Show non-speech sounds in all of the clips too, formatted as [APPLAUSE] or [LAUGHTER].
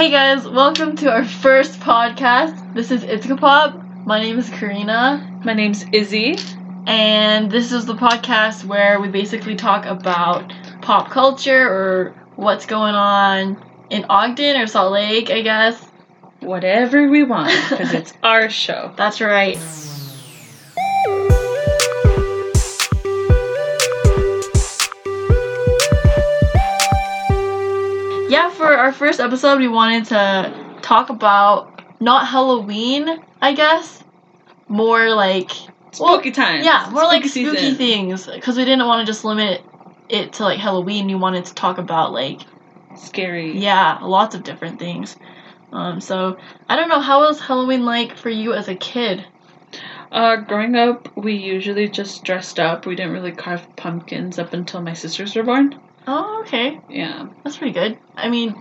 Hey guys, welcome to our first podcast. This is Izkapop. My name is Karinna, My name's Izzy. and this is the podcast where we basically talk about pop culture or what's going on in Ogden or Salt Lake, I guess. Whatever we want, because [LAUGHS] it's our show. That's right. Yeah, for our first episode, we wanted to talk about not Halloween, I guess, more like Spooky time. yeah, more like Spooky spooky season. things because we didn't want to just limit it to like Halloween. We wanted to talk about like Scary. yeah, lots of different things. Um, so I don't know how was Halloween like for you as a kid? Uh, growing up, we usually just dressed up. We didn't really carve pumpkins up until my sisters were born. Oh, okay, Yeah. that's pretty good. I mean,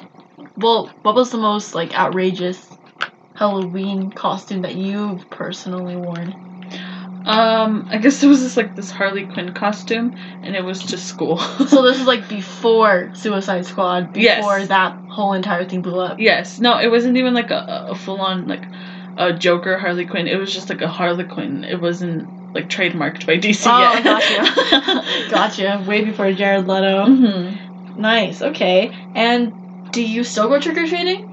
well, what was the most like outrageous Halloween costume that you've personally worn? Um, I guess it was just like this Harley Quinn costume, and it was to school. So this [LAUGHS] is like before Suicide Squad, before Yes. that whole entire thing blew up. yes. No, it wasn't even like a, a full on like a Joker Harley Quinn. It was just like a Harley Quinn. It wasn't like trademarked by DC Oh, yet. gotcha. [LAUGHS] [LAUGHS] gotcha. Way before Jared Leto. hmm Nice. Okay. And do you still go trick or treating?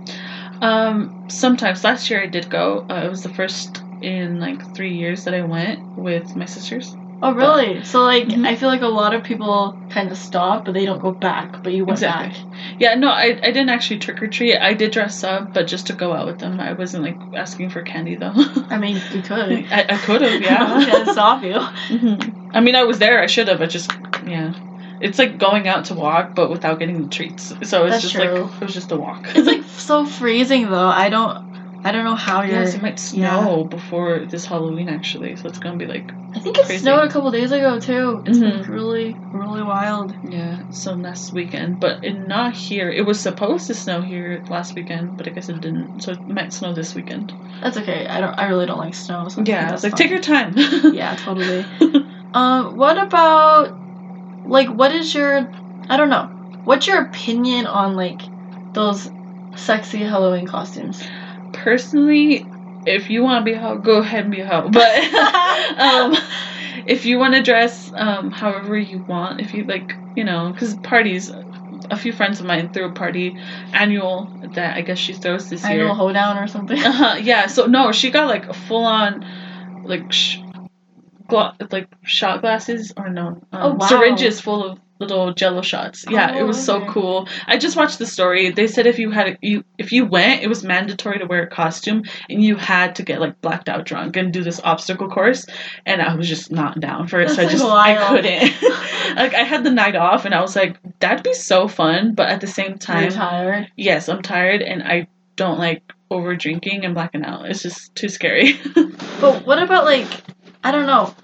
Um, sometimes last year I did go. Uh, it was the first in like three years that I went with my sisters. Oh, really? So, like, Mhm. I feel like a lot of people kind of stop, but they don't go back. But you went Exactly. Yeah, no, I, I didn't actually trick or treat. I did dress up, but just to go out with them. I wasn't like asking for candy though. I mean, you could. [LAUGHS] I, I could have, I yeah. [LAUGHS] can't stop you. Mhm. I mean, I was there. I should have. I just, yeah. It's like going out to walk, but without getting the treats. So it's That's just true. like it was just a walk. It's like so freezing, though. I don't. I don't know how you're. yes, it might snow before this Halloween actually, so it's gonna be like I think it crazy. snowed a couple days ago too. It's been Mhm. really, really wild. Yeah, so next weekend, but it not here. It was supposed to snow here last weekend, but I guess it didn't. So it might snow this weekend. That's okay. I don't. I really don't like snow. So Yeah, I that's was like, fine. take your time. [LAUGHS] Yeah, totally. Um, what about like what is your I don't know. What's your opinion on like those sexy Halloween costumes? Personally, if you want to be a hoe, go ahead and be a hoe. But [LAUGHS] um, if you want to dress um, however you want, if you like, you know, because parties. A few friends of mine threw a party annual that I guess she throws this year. Annual hoedown or something. Uh-huh, yeah, so no, she got like a full on, like, sh- gla- like shot glasses or no, um, Oh, wow. syringes full of little Jello shots. Yeah, it Oh, was so oh, cool. I just watched the story. They said if you had you if you went, it was mandatory to wear a costume and you had to get like blacked out drunk and do this obstacle course. And I was just not down for it, so I just wild. I couldn't. [LAUGHS] [LAUGHS] like I had the night off and I was like, that'd be so fun, but at the same You're time, tired. yes, I'm tired and I don't like over drinking and blacking out. It's just too scary. [LAUGHS] But what about like I don't know.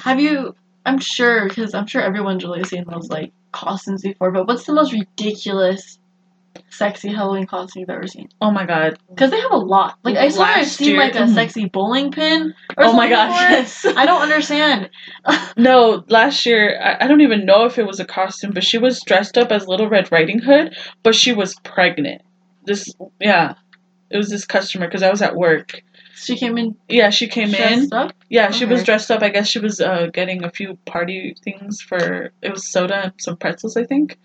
Have you I'm sure because I'm sure everyone's really seen those like costumes before, but what's the most ridiculous sexy Halloween costume you've ever seen? oh my god. Because they have a lot. Like I swear I've seen year- like a sexy bowling pin. [LAUGHS] Or Oh my gosh! Yes. I don't understand. [LAUGHS] No, last year I, I don't even know if it was a costume, but she was dressed up as Little Red Riding Hood, but she was pregnant. This yeah. It was this customer because I was at work. She came in Yeah, she came in. up. Yeah, she was dressed up. I guess she was uh, getting a few party things for it was soda and some pretzels, I think.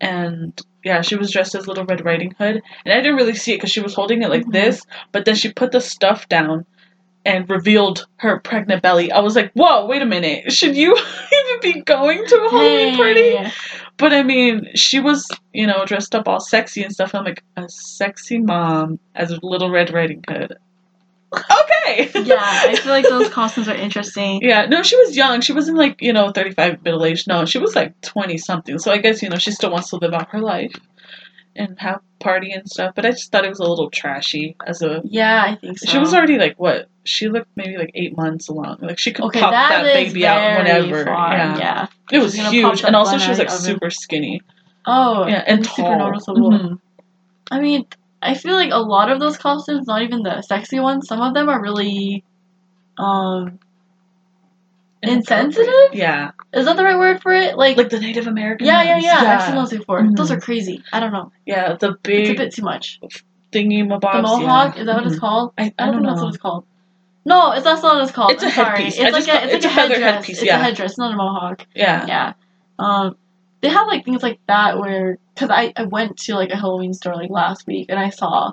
And yeah, she was dressed as Little Red Riding Hood, and I didn't really see it because she was holding it like Mhm. this. But then she put the stuff down and revealed her pregnant belly. I was like, "Whoa, wait a minute! Should you [LAUGHS] even be going to a Halloween party?" But I mean, she was you know dressed up all sexy and stuff. And I'm like, a sexy mom as Little Red Riding Hood. Okay. Yeah, I feel like those costumes are interesting. Yeah, no, she was young. She wasn't like, you know, 35 middle age. No, she was like 20 something. So I guess, you know, she still wants to live out her life and have party and stuff. But I just thought it was a little trashy as a. Yeah, I think so. She was already like, what? She looked maybe like eight months along. Like she could okay, pop that baby out whenever. far, Yeah. yeah. It was huge. And also, she was like super skinny. Oh, Yeah, and tall. super noticeable. Mhm. I mean, I feel like a lot of those costumes, not even the sexy ones, some of them are really, um, Insensitive? Yeah, Is that the right word for it? Like, like the Native American. yeah, yeah, ones. yeah, I've seen those before. Mhm. Those are crazy. I don't know. Yeah, the big. It's a bit too much. thingy mabobs. The mohawk yeah. is that what it's Mhm. called? I, I I don't, don't know. that's what it's called. No, it's that's not what it's called. It's a I'm sorry. headpiece. It's I like a it's, it's like a a headdress. headpiece, It's a headdress, not a mohawk. Yeah. Yeah. Um, they have like things like that where, cause I I went to like a Halloween store like last week and I saw,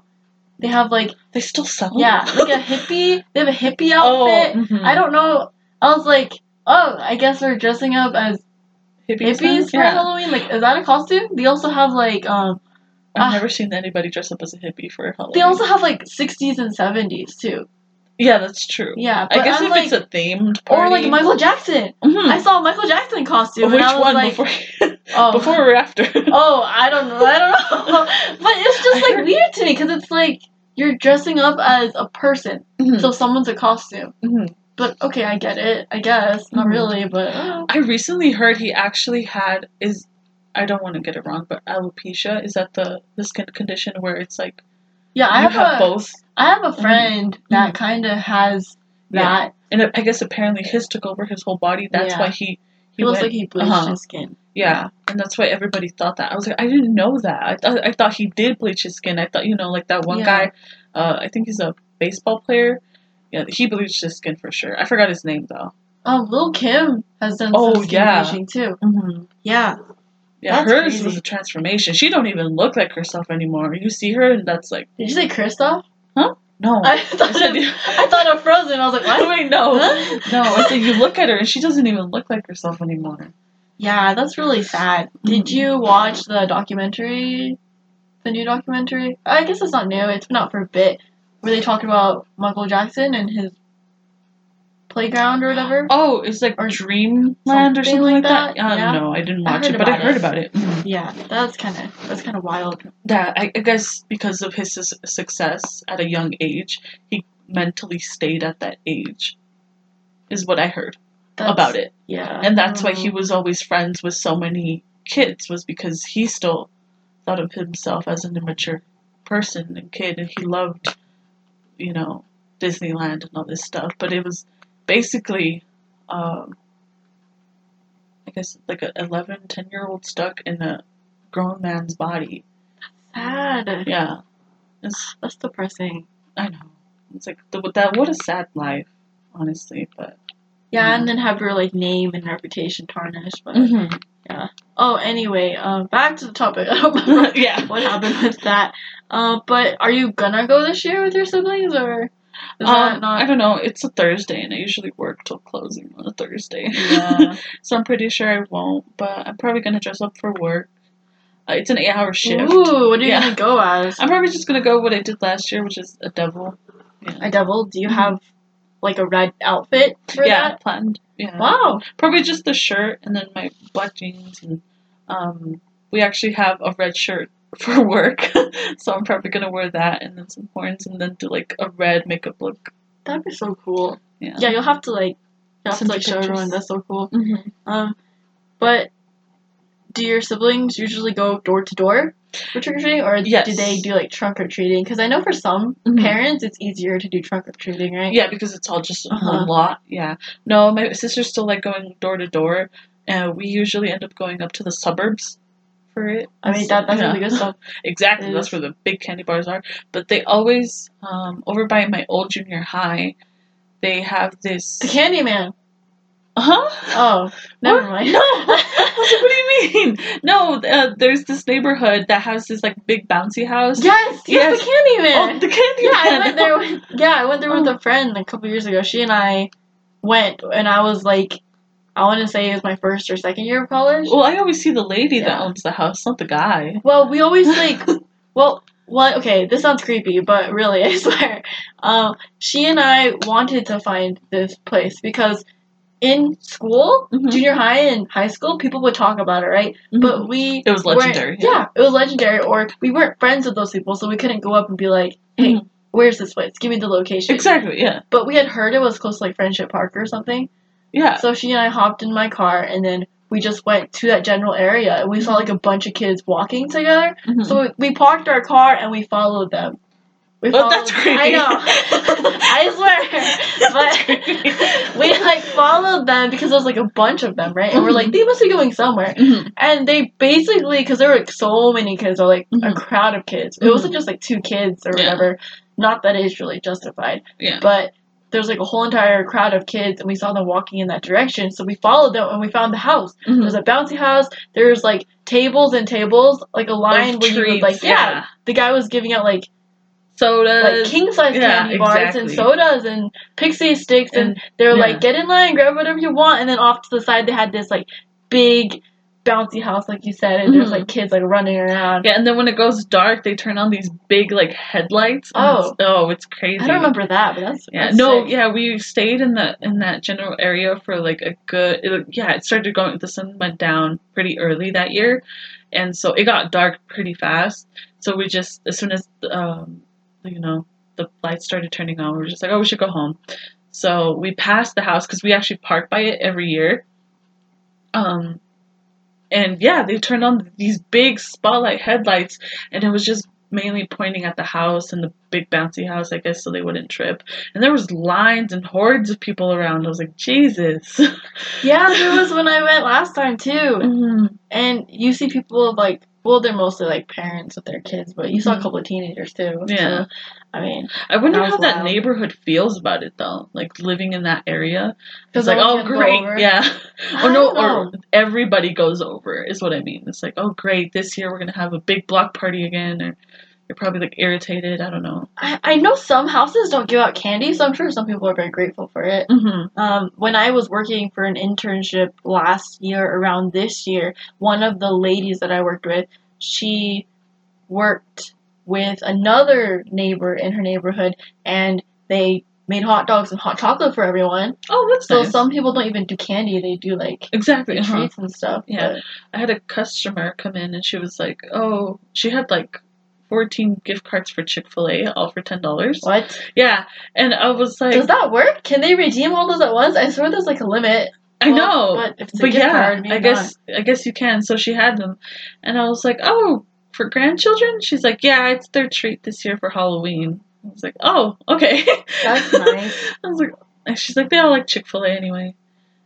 they have like They still sell. yeah like a hippie. [LAUGHS] They have a hippie Oh, outfit. mhm. I don't know. I was like, oh, I guess we're dressing up as hippies. hippies for Yeah. Halloween. Like, is that a costume? They also have like um, I've Ah. never seen anybody dress up as a hippie for Halloween. they also have like 60s and 70s too. Yeah, that's true. Yeah, I guess I'm if like, it's a themed party. or like Michael Jackson. Mhm. I saw a Michael Jackson costume. Which and I was one like, before? [LAUGHS] oh, before or after? [LAUGHS] oh, I don't know. I don't know. [LAUGHS] but it's just like weird to me because it's like you're dressing up as a person, Mhm. so someone's a costume. Mhm. But okay, I get it. I guess not Mhm. really, but uh, I recently heard he actually had is. I don't want to get it wrong, but alopecia is that the the skin condition where it's like yeah, I have, have a both, I have a friend that Mhm. kind of has Yeah. that. and I guess apparently his took over his whole body. That's Yeah. why he He looks went- like he bleached uh-huh. his skin. Yeah, and that's why everybody thought that. I was like, I didn't know that. I thought I thought he did bleach his skin. I thought you know, like that one Yeah. guy. Uh, I think he's a baseball player. Yeah, he bleached his skin for sure. I forgot his name though. Oh, Lil Kim has done Oh, some skin yeah. bleaching too. Mm-hmm. Yeah, Yeah, That's hers crazy. was a transformation. She don't even look like herself anymore. You see her, and that's like did you say Kristoff? No. [LAUGHS] I thought said- of, I thought of Frozen. I was like, why do no, [LAUGHS] know? no. I said you look at her, and she doesn't even look like herself anymore. Yeah, that's really sad. Did Mhm. you watch the documentary? The new documentary? I guess it's not new. It's been out for a bit. Where they talked about Michael Jackson and his playground or whatever. Oh, it's like Or Dreamland or something something like that. Uh, that, I yeah. don't know. I didn't watch heard it, but I heard it. about it. [LAUGHS] Yeah, that's kind of that's kind of wild. that I, I guess because of his su- success at a young age, he mentally stayed at that age. Is what I heard That's, about it, Yeah, and that's why he mm. was always friends with so many kids. Was because he still thought of himself as an immature person and kid, and he loved, you know, Disneyland and all this stuff. But it was basically, um, I guess, like a 11, 10 year old stuck in a grown man's body. sad. Yeah. It's, That's depressing. I know. It's like the, that. What a sad life, honestly. But Yeah, Yeah. and then have your like name and reputation tarnished. But Mm-hmm. oh, anyway, um, back to the topic. I don't remember yeah. what happened with that. Uh, but are you gonna go this year with your siblings or Um, not? I don't know. It's a Thursday, and I usually work till closing on a Thursday. Yeah. [LAUGHS] so I'm pretty sure I won't. But I'm probably gonna dress up for work. Uh, it's an eight-hour shift. Ooh, what are you Yeah. gonna go as? I'm probably just gonna go what I did last year, which is a devil. Yeah. A devil? Do you have like a red outfit for yeah, that? planned. Yeah. Wow. Probably just the shirt and then my black jeans and um we actually have a red shirt [LAUGHS] for work. [LAUGHS] so I'm probably gonna wear that and then some horns and then do like a red makeup look. That'd be so cool. Yeah. Yeah, you'll have to like you'll have Send to like show everyone that's so cool. hmm Um but do your siblings usually go door to door for trick or treating, or Yes. do they do like trunk or treating? Because I know for some Mhm. parents it's easier to do trunk or treating, right? Yeah, because it's all just Uh-huh. one lot. Yeah. No, my sisters still like going door to door. And we usually end up going up to the suburbs for it. I mean that that's Yeah. really good stuff. Exactly, that's where the big candy bars are. But they always, um, over by my old junior high, they have this. The Candyman. Huh? Oh, never What? mind. No. [LAUGHS] I what do you mean? No, uh, there's this neighborhood that has this like big bouncy house. yes, yes, Yes. the Candyman. Oh, the candy yeah, I man. went there. With, yeah, I went there with Oh. a friend a couple years ago. She and I went, and I was like, I want to say it was my first or second year of college. Well, I always see the lady that owns the house, not the guy. Well, we always [LAUGHS] like, well, what? Okay, this sounds creepy, but really, [LAUGHS] I swear. Um, she and I wanted to find this place because in school, Mhm. junior high and high school, people would talk about it, right? But we It was legendary, Yeah. yeah. it was legendary. Or we weren't friends with those people, so we couldn't go up and be like, "Hey, Mhm. where's this place? Give me the location." exactly, yeah, But we had heard it was close to like Friendship Park or something. Yeah. So she and I hopped in my car, and then we just went to that general area, and we saw like a bunch of kids walking together. Mhm. So we, we parked our car and we followed them. We Oh, that's creepy. I know. [LAUGHS] I swear. [LAUGHS] But [LAUGHS] we like followed them because there was like a bunch of them, right? And we're like, they must be going somewhere. Mhm. And they basically, because there were like so many kids, or like a Mhm. crowd of kids. It Mhm. wasn't just like two kids or Yeah. whatever. Not that it's really justified, Yeah. but there's like a whole entire crowd of kids, and we saw them walking in that direction. So we followed them, and we found the house. Mhm. There's a bouncy house. There's like tables and tables, like a line where you would like, yeah. The guy was giving out like Sodas. like king size yeah, candy bars and sodas and pixie sticks and, And- they're yeah. like get in line grab whatever you want and then off to the side they had this like big bouncy house like you said and there's Mhm. like kids like running around Yeah, and then when it goes dark, they turn on these big like headlights. Oh. it's- oh, it's crazy. i don't remember that but that's Yeah, that's no, sick. yeah, we stayed in the in that general area for like a good. It, yeah, it started going. The sun went down pretty early that year, and so it got dark pretty fast. So we just as soon as um, you know the lights started turning on, we were just like, oh, we should go home. So we passed the house because we actually park by it every year. Um, and yeah, they turned on these big spotlight headlights, and it was just mainly pointing at the house and the big bouncy house, I guess, so they wouldn't trip. And there was lines and hordes of people around. I was like, Jesus. [LAUGHS] yeah there was when i went last time too Mhm. and you see people of like well they're mostly like parents with their kids but you saw a Mhm. couple of teenagers too Yeah. so, i mean I wonder That how that neighborhood feels about it though, like living in that area. because It's like, oh great, yeah. Or no, or everybody goes over is what I mean. It's like, oh great, this year we're gonna have a big block party again, or you're probably like irritated. I don't know. I, I know some houses don't give out candy so i'm sure some people are very grateful for it Mm-hmm. Um, when I was working for an internship last year, around this year, one of the ladies that I worked with, she worked with another neighbor in her neighborhood, and they made hot dogs and hot chocolate for everyone. Oh, that's So nice. some people don't even do candy; they do like exactly. uh-huh. treats and stuff. Yeah. but- I had a customer come in and she was like, oh, she had like 14 gift cards for Chick fil A, all for $10. what Yeah. And I was like, does that work? Can they redeem all those at once? I swear there's like a limit. I Well, know. but if it's a but gift yeah, card, I guess I guess you can. So she had them, and I was like, "Oh, for grandchildren?" She's like, "Yeah, it's their treat this year for Halloween." I was like, "Oh, okay." That's [LAUGHS] nice. I was like, and she's like, "They all like Chick Fil A anyway."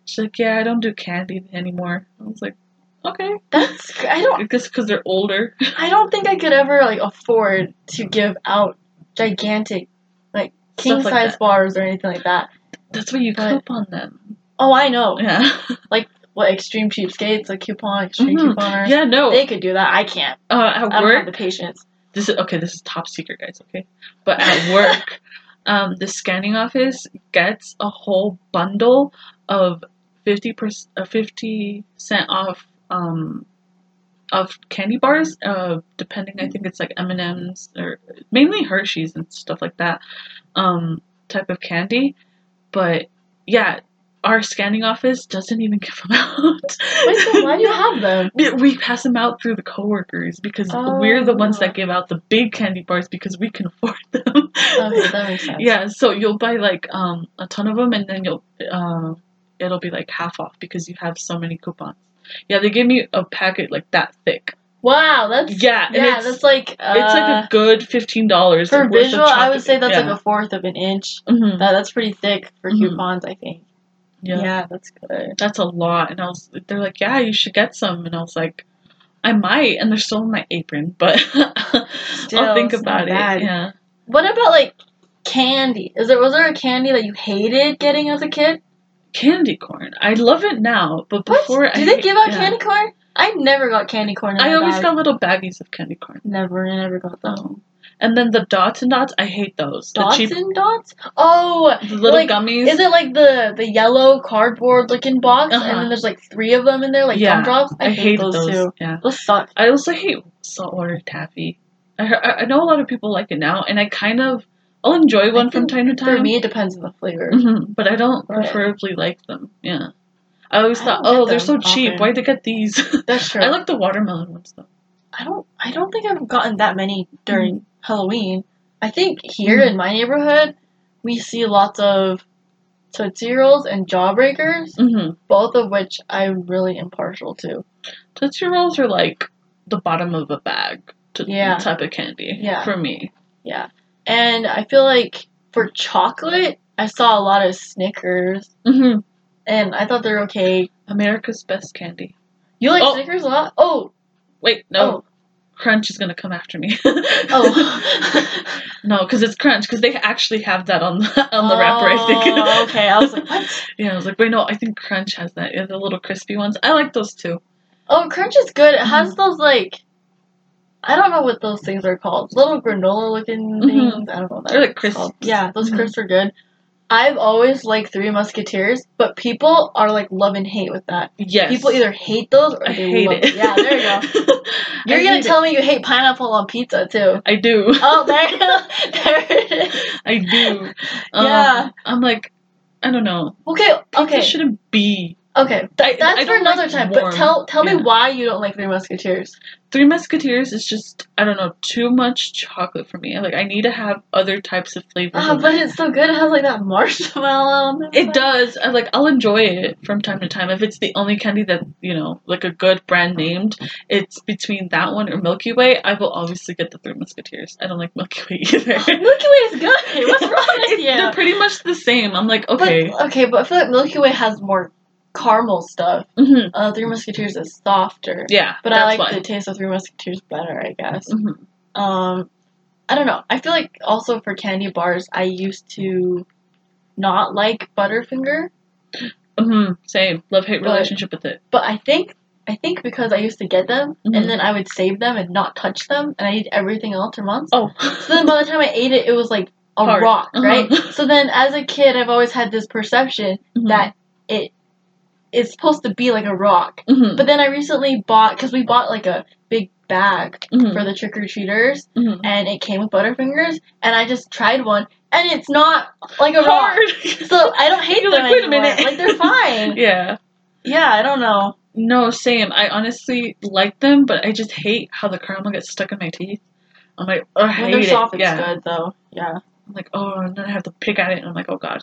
She's like, "Yeah, I don't do candy anymore." I was like, "Okay." That's I don't I guess because they're older. I don't think I could ever like afford to give out gigantic like king like size that. bars or anything like that. That's why you But- coupon them. Oh, I know. Yeah. [LAUGHS] Like what extreme cheapskates, like coupon, extreme Mhm. couponers. Yeah. No. They could do that. I can't. uh, I at have work, the patience. this is okay. This is top secret, guys. Okay, but at [LAUGHS] work, um, the scanning office gets a whole bundle of fifty percent, uh, fifty cent off, um, of candy bars. Uh, depending, I think it's like M and M's or mainly Hershey's and stuff like that. Um, type of candy, but yeah. Our scanning office doesn't even [LAUGHS] give them out. Wait, so why do you have them? [LAUGHS] We pass them out through the coworkers because we're the ones Oh. that give out the big candy bars because we can [LAUGHS] afford them. Okay, that makes sense. yeah, so you'll buy like um a ton of them and then you'll uh, it'll be like half off because you have so many coupons. Yeah, they gave me a packet like that thick. Wow, that's Yeah, yeah, it's- that's like uh, it's like a good fifteen dollars for visual. I would say that's like a fourth of an inch. hmm That that's pretty thick for Mhm. coupons. I think. yeah. that's good. that's a lot. And I was, they're like, yeah, you should get some. And I was like, I might, and they're still in my apron, but [LAUGHS] Still, I'll think about it. bad. Yeah. What about like candy? Is there was there a candy that you hated getting as a kid? Candy corn. I love it now, but What? before I they give out yeah. candy corn? I never got candy corn. I always bag. got little baggies of candy corn. Never, I never got them. Oh. And then the dots and dots, I hate those. Dots cheap and dots? Oh, the little like, gummies. is it like the the yellow cardboard looking box, Uh-huh. and then there's like three of them in there, like Yeah, gumdrops? I, I hate hate those, those. too. Yeah. Those suck. I also hate saltwater taffy. I, I I know a lot of people like it now, and I kind of I'll enjoy one from time to time. For me, it depends on the flavor. Mhm, but I don't Right. preferably like them. Yeah. I always I thought, oh, they're so them cheap. Why'd they get these? [LAUGHS] That's true. I like the watermelon ones though. I don't. I don't think I've gotten that many during Halloween. I think here Mhm. in my neighborhood, we see lots of Tootsie Rolls and Jawbreakers, Mm-hmm. both of which I'm really impartial to. Tootsie Rolls are like the bottom of a bag to Yeah. type of candy Yeah. for me. Yeah. And I feel like for chocolate, I saw a lot of Snickers, hmm and I thought they're okay. America's best candy. You like Oh. Snickers a lot? Oh, Wait, no. Crunch is gonna come after me. [LAUGHS] Oh. [LAUGHS] no, because it's Crunch. Because they actually have that on the on the wrapper. I think. Oh, okay, I was like, what? [LAUGHS] yeah, I was like, wait, no, I think Crunch has that. Yeah, the little crispy ones. I like those too. Oh, Crunch is good. It Mm-hmm. has those like, I don't know what those things are called. Little granola looking Mhm. things. I don't know what They're like crisps. called. Yeah, those Mhm. crisps are good. I've always liked Three Musketeers, but people are like love and hate with that. Yes. People either hate those or they hate love it. Yeah, there you go. [LAUGHS] You're I gonna tell me you hate pineapple on pizza too. I do. Oh, there, [LAUGHS] there it is. I do. Um, Yeah. I'm like, I don't know. Okay, okay, It shouldn't be. Okay. I, That's I for another like time. warm. But tell tell me why you don't like Three Musketeers. Three Musketeers is just I don't know too much chocolate for me. Like I need to have other types of flavors. Ah, but it. it's so good. It has like that marshmallow. on It does. I like. I'll enjoy it from time to time. If it's the only candy that you know, like a good brand named, it's between that one or Milky Way. I will obviously get the Three Musketeers. I don't like Milky Way [LAUGHS] either. [LAUGHS] Milky Way is good. What's wrong with [LAUGHS] It- They're pretty much the same. I'm like, okay. But okay, but I feel like Milky Way has more caramel stuff. hmm Uh, Three Musketeers is softer. Yeah, But I like why. the taste of Three Musketeers better, I guess. Mhm. Um, I don't know. I feel like also for candy bars, I used to not like Butterfinger, Mhm. Same. Love hate relationship with it. but I think I think because I used to get them Mhm. and then I would save them and not touch them, and I eat everything else at once. Oh. So then by the time I ate it, it was like a Hard. rock, Uh-huh. right? So then as a kid, I've always had this perception Mhm. that is supposed to be like a rock. Mhm. But then I recently bought because we bought like a big bag Mhm. for the trick or treaters, Mhm. and it came with Butterfingers, and I just tried one, and it's not like a rock. hard. So I don't hate them like, wait a anymore. minute. Like they're fine. [LAUGHS] yeah. yeah, I don't know. No, same. I honestly like them, but I just hate how the caramel gets stuck in my teeth. I'm like, oh, I When hate they're it. soft, it's yeah. good though. Yeah. I'm like, oh, and then I have to pick at it, and I'm like, oh god.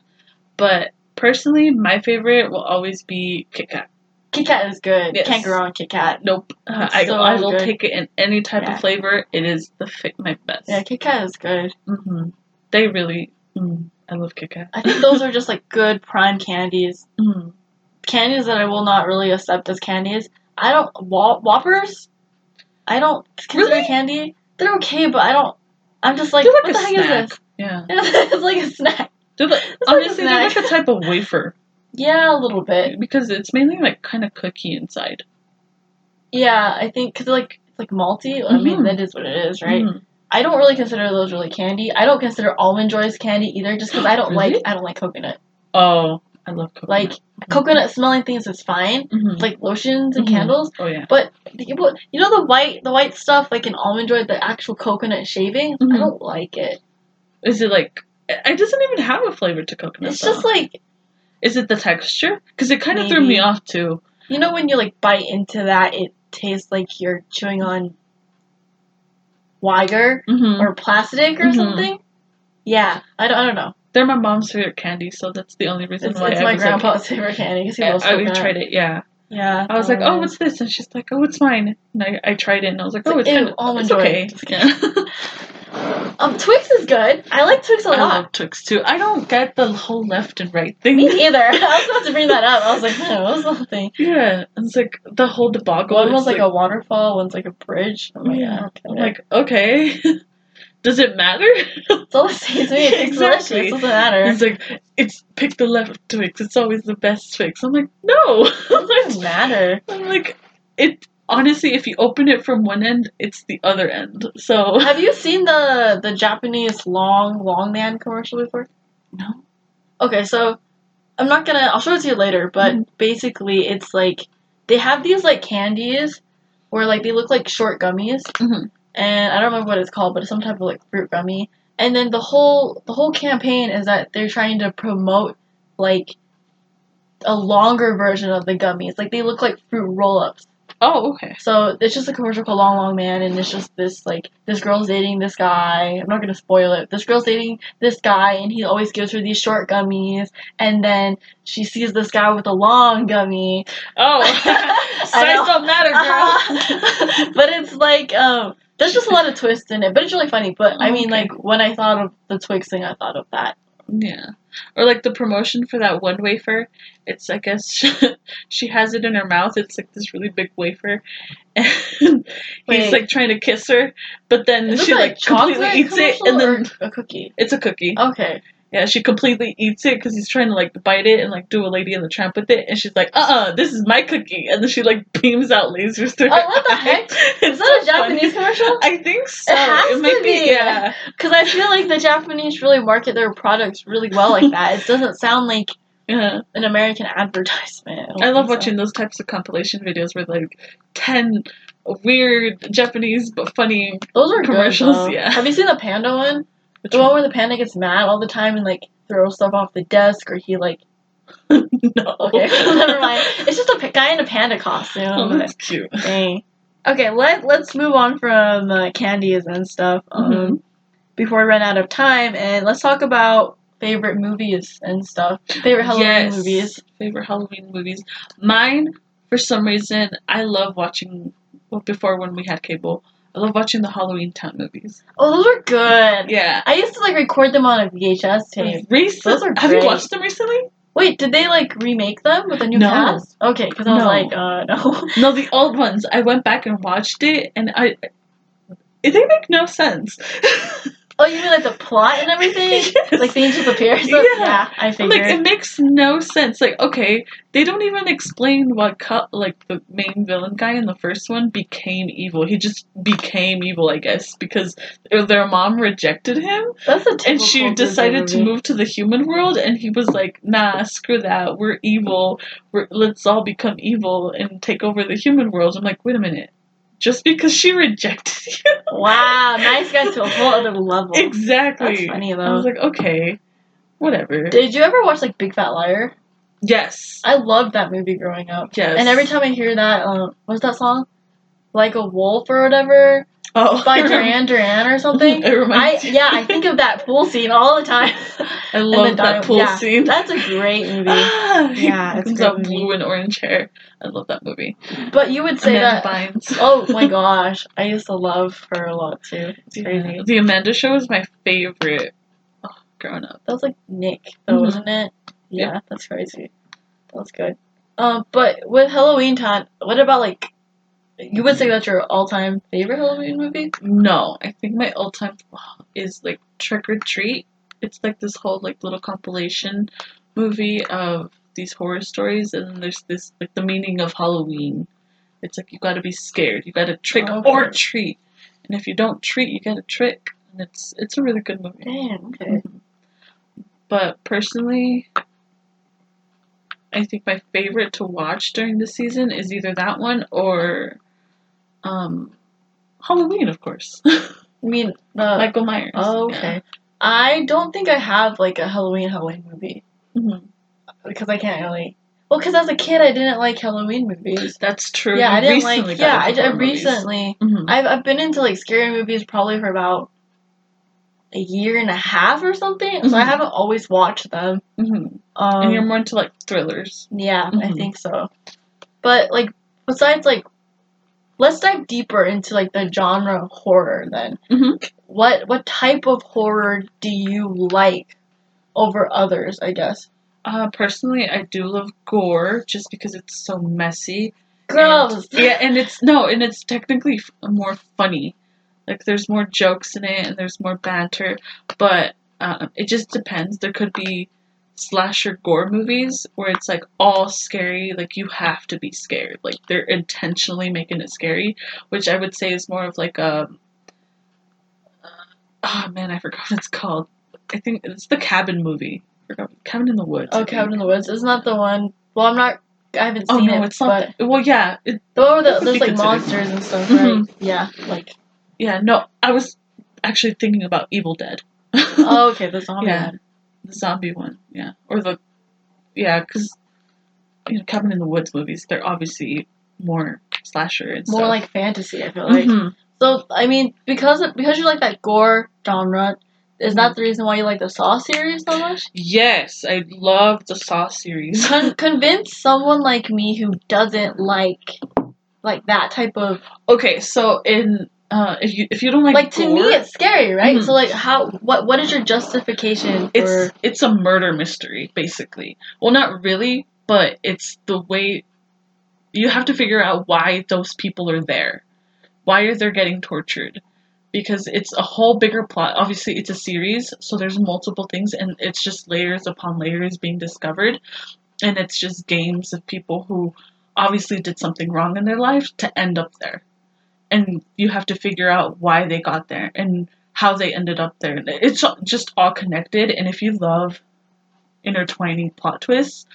But personally, my favorite will always be Kit Kat. Kit Kat is good. Yes. Can't go wrong Kit Kat. Nope. Uh, I, so I will good. take it in any type Yeah. of flavor. It is the fit my best. Yeah, Kit Kat is good. hmm They really. Mm, I love Kit Kat. I think those are just like good prime candies. [LAUGHS] Mm. Candies that I will not really accept as candies. I don't Whoppers. I don't consider Really? candy. They're okay, but I don't. I'm just like, like what the heck snack. is this? Yeah. [LAUGHS] it's like a snack. They're like, honestly, they're like a type of wafer Yeah, a little bit. because it's mainly like kind of cookie inside. Yeah, I think because like it's like malty. I mean, Mhm. that is what it is, right? Mhm. I don't really consider those really candy. I don't consider almond joys candy either, just because I don't Really? like I don't like coconut. Oh, I love coconut. Like coconut smelling things is fine, Mhm. like lotions and Mhm. candles. oh yeah. But you you know the white the white stuff like an almond joy, the actual coconut shaving. I Mhm. don't like it. Is it like? It doesn't even have a flavor to coconut. It's just like Is it the texture? Because it kind of threw me off too. you know when you like bite into that, it tastes like you're chewing on wire Mm-hmm. or plastic or Mhm. something. Yeah, I don't, I don't know. They're my mom's favorite candy, so that's the only reason It's, why it's I my was like- grandpa's favorite candy because he loves I, coconut. tried it. Yeah, Yeah, I was like, "Oh, what's this?" And she's like, "Oh, it's mine." And I, I tried it, and I was like, It's "Oh, it's ew, kind of almond it's okay." Yeah. [LAUGHS] Um, Twix is good. I like Twix a I lot. I love Twix too. I don't get the whole left and right thing. Me [LAUGHS] either. [LAUGHS] I was about to bring that up. I was like, hmm, what was the whole thing? Yeah, it's like the whole debacle. One was like, a waterfall, one's like a bridge. I'm like, Yeah. I don't get I'm like, okay, [LAUGHS] does it matter? it's all the same to me. It's Exactly. delicious. Doesn't matter. It's like it's pick the left Twix. It's always the best Twix. I'm like, no. It doesn't matter. I'm like, it. Honestly, if you open it from one end, it's the other end. So Have you seen the the Japanese long long man commercial before? no. Okay, so I'm not gonna. I'll show it to you later. But Mhm. basically, it's like they have these like candies where like they look like short gummies, Mhm. and I don't remember what it's called, but it's some type of like fruit gummy. And then the whole the whole campaign is that they're trying to promote like a longer version of the gummies. Like they look like fruit roll ups. Oh, okay. So it's just a commercial called Long Long Man, and it's just this like this girl's dating this guy. I'm not gonna spoil it. This girl's dating this guy, and he always gives her these short gummies, and then she sees this guy with a long gummy. Oh, [LAUGHS] [LAUGHS] size don't matter, girl. Uh-huh. [LAUGHS] but it's like um, There's just a lot of twists in it, but it's really funny. But I mean, Okay. like when I thought of the Twix thing, I thought of that. Yeah. Or like the promotion for that one wafer. It's I guess she, [LAUGHS] she has it in her mouth. It's like this really big wafer, and [LAUGHS] he's like trying to kiss her, but then she a like completely eats it, and then or a cookie. it's a cookie. Okay. Yeah, she completely eats it because he's trying to like bite it and like do a lady in the tramp with it, and she's like, "Uh, uh this is my cookie," and then she like beams out lasers through. Oh, her what the eye. heck? [LAUGHS] It's Is that a so funny. Japanese commercial? I think so. has might to be. Yeah. Because I feel like the Japanese really market their products really well like that. It doesn't sound like Yeah. [LAUGHS] an American advertisement. don't I love think so. watching those types of compilation videos where like ten weird Japanese but funny. those are commercials, Good, yeah. Have you seen the panda one? Which The one where the panda gets mad all the time and like throws stuff off the desk, or he like [LAUGHS] no. okay, [LAUGHS] never mind. It's just a p- guy in a panda costume. Oh, that's cute. Dang. Okay, let let's move on from uh, candies and stuff. Um, Mhm. before we run out of time, and let's talk about favorite movies and stuff. Favorite Halloween yes. movies. Favorite Halloween movies. Mine, for some reason, I love watching. Well, before when we had cable, I love watching the Halloween Town movies. Oh, those are good. Yeah. I used to like record them on a VHS tape. Recent, Those are have you watched them recently? Wait, did they like remake them with a new No. cast? Okay, because I was No. like, uh, [LAUGHS] no. No, the old ones. I went back and watched it, and I. They make no sense. [LAUGHS] oh, you mean like the plot and everything? [LAUGHS] Yes. Like the Angels appear? So, Yeah. yeah, I like it makes no sense. Like okay, they don't even explain what cut like the main villain guy in the first one became evil. He just became evil, I guess, because their- mom rejected him, That's a and she decided to move to the human world. And he was like, "Nah, screw that. We're evil. We're, let's all become evil and take over the human world." I'm like, wait a minute. Just because she rejected you, Wow, nice guy to a whole other level. exactly. That's funny, I was like, okay, whatever. Did you ever watch like Big Fat Liar? yes. I loved that movie growing up. Yes. And every time I hear that, um, what's that song? Like a Wolf or whatever oh, by [LAUGHS] Duran Duran or something. It I reminds me. yeah, I think of that pool scene all the time. [LAUGHS] I [LAUGHS] love that di- pool yeah, scene. That's a great movie. Ah, Yeah, it's comes a great out movie. blue and orange hair. I love that movie. But you would say Amanda that. Bynes. Oh my gosh, I used to love her a lot too. It's Yeah. crazy. The Amanda Show was my favorite. Oh, growing up. That was like Nick, though, Mhm. wasn't it? Yeah, that's crazy. That was good. Um, but with Halloween time, what about like? You would say that's your all-time favorite Halloween movie? No, I think my all-time is like Trick or Treat. It's like this whole like little compilation movie of these horror stories, and then there's this like the meaning of Halloween. It's like you got to be scared. You got to trick oh, Okay. or treat, and if you don't treat, you get a trick. And it's it's a really good movie. Damn. Okay. Mm-hmm. But personally, I think my favorite to watch during the season is either that one or um, Halloween, of course. [LAUGHS] I mean, the. Michael Myers. oh, okay. I don't think I have like a Halloween Halloween movie Yeah. Mhm. because I can't really. Well, because as a kid, I didn't like Halloween movies. That's true. yeah, You I didn't like. Yeah, I, I recently. Mhm. I've I've been into like scary movies probably for about a year and a half or something. So I Mhm. haven't always watched them. Mhm. Um, and you're more into like thrillers. yeah, I Mhm. think so. But like besides like, let's dive deeper into like the genre of horror then. Mhm. What what type of horror do you like over others? I guess. Uh, personally, I do love gore just because it's so messy. Gross. And, yeah, and it's no, and it's technically f- more funny. Like there's more jokes in it and there's more banter, but um, it just depends. There could be slasher gore movies where it's like all scary, like you have to be scared. Like they're intentionally making it scary, which I would say is more of like a. Oh man, I forgot what it's called. I think it's the Cabin movie. Cabin in the Woods. Oh. Cabin in the Woods. Isn't that the one? Well, I'm not. I haven't Oh seen no, it, it's not. but that- well, yeah, it, the one where the, there's like monsters and stuff, Mhm. right? Yeah, like. yeah. No, I was actually thinking about Evil Dead. Oh, okay, the zombie [LAUGHS] Yeah. one. The zombie one, yeah, or the yeah, because you know, Cabin in the Woods movies, they're obviously more slasher and More stuff. like fantasy, I feel like. Mhm. So I mean, because because you like that gore genre, is that the reason why you like the Saw series so much? Yes, I love the Saw series. Con- [LAUGHS] convince someone like me who doesn't like like that type of okay, so in uh, if you if you don't like Like to me, it's scary, right? Mhm. So like, how? What? What is your justification for? it's it's a murder mystery basically. Well, not really, but it's the way you have to figure out why those people are there. Why are they getting tortured? Because it's a whole bigger plot. Obviously, it's a series, so there's multiple things, and it's just layers upon layers being discovered. And it's just games of people who obviously did something wrong in their life to end up there. And you have to figure out why they got there and how they ended up there. It's just all connected, and if you love intertwining plot twists,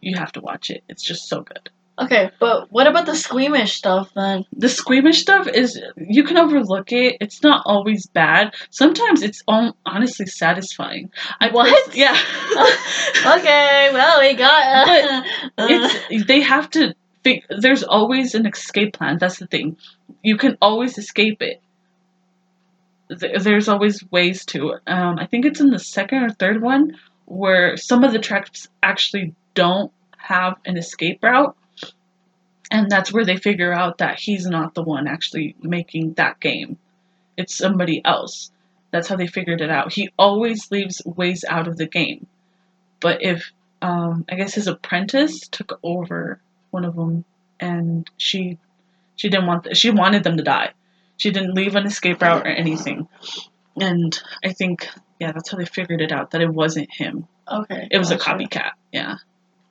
you have to watch it. It's just so good. okay, but what about the squeamish stuff then? The squeamish stuff is you can overlook it. It's not always bad. Sometimes it's on, honestly satisfying. I What? pers- yeah. [LAUGHS] okay, well we got. Uh, [LAUGHS] it's they have to There's always an escape plan. That's the thing. You can always escape it. Th- There's always ways to. Um, I think it's in the second or third one where some of the tracks actually don't have an escape route. And that's where they figure out that he's not the one actually making that game. It's somebody else. That's how they figured it out. He always leaves ways out of the game. But if, um, I guess his apprentice took over one of them and she she didn't want th- she wanted them to die. She didn't leave an escape route or anything. And I think yeah, that's how they figured it out that it wasn't him. okay, It was a copycat. Yeah.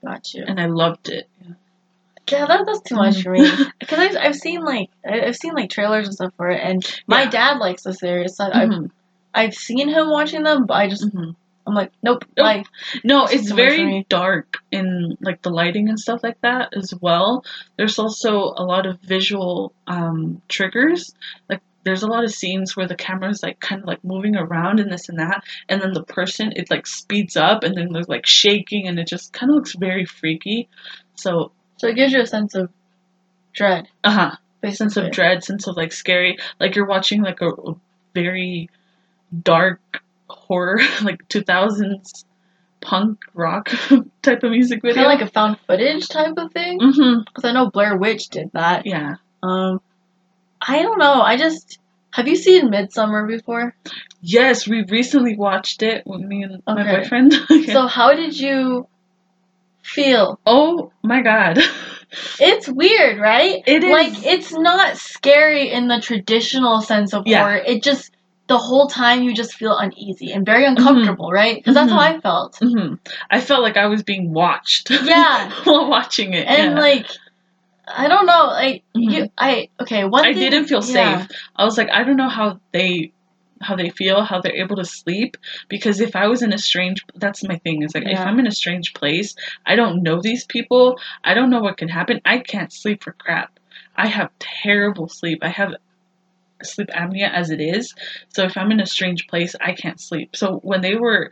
Got you. And I loved it. Yeah. Yeah, that, that's too much for Mm-hmm. [LAUGHS] me. Because I've, I've seen like I've seen like trailers and stuff for it, and my Yeah. dad likes the series. So I've Mhm, I've seen him watching them, but I just mhm. I'm like, nope. Nope. Like, No, This it's too much for very dark in like the lighting and stuff like that as well. There's also a lot of visual um, triggers. Like there's a lot of scenes where the camera's like kind of like moving around and this and that, and then the person it like speeds up and then there's like shaking and it just kind of looks very freaky. So so it gives you a sense of dread, uh huh, basically. sense of dread, sense of like scary, like you're watching like a, a very dark horror [LAUGHS] like 2000s punk rock [LAUGHS] type of music video. Kind of like a found footage type of thing. Mm-hmm. Because I know Blair Witch did that. Yeah. Um, I don't know. I just have you seen Midsommar before? Yes, we recently watched it with me and my Okay. boyfriend. [LAUGHS] Okay. So how did you feel? oh my god. It's weird, right? It is. Like it's not scary in the traditional sense of Yeah. horror. It just the whole time you just feel uneasy and very mm-hmm. uncomfortable, right? Because that's how mm-hmm. I felt. hmm I felt like I was being watched. [LAUGHS] Yeah. while watching it. And yeah. like I don't know, like you mm-hmm. I okay, one I thing, didn't feel yeah. safe. I was like, I don't know how they how they feel, how they're able to sleep. Because if I was in a strange that's my thing, is like if I'm in a strange place, I don't know these people, I don't know what can happen, I can't sleep for crap. I have terrible sleep. I have sleep apnea as it is. So if I'm in a strange place, I can't sleep. So when they were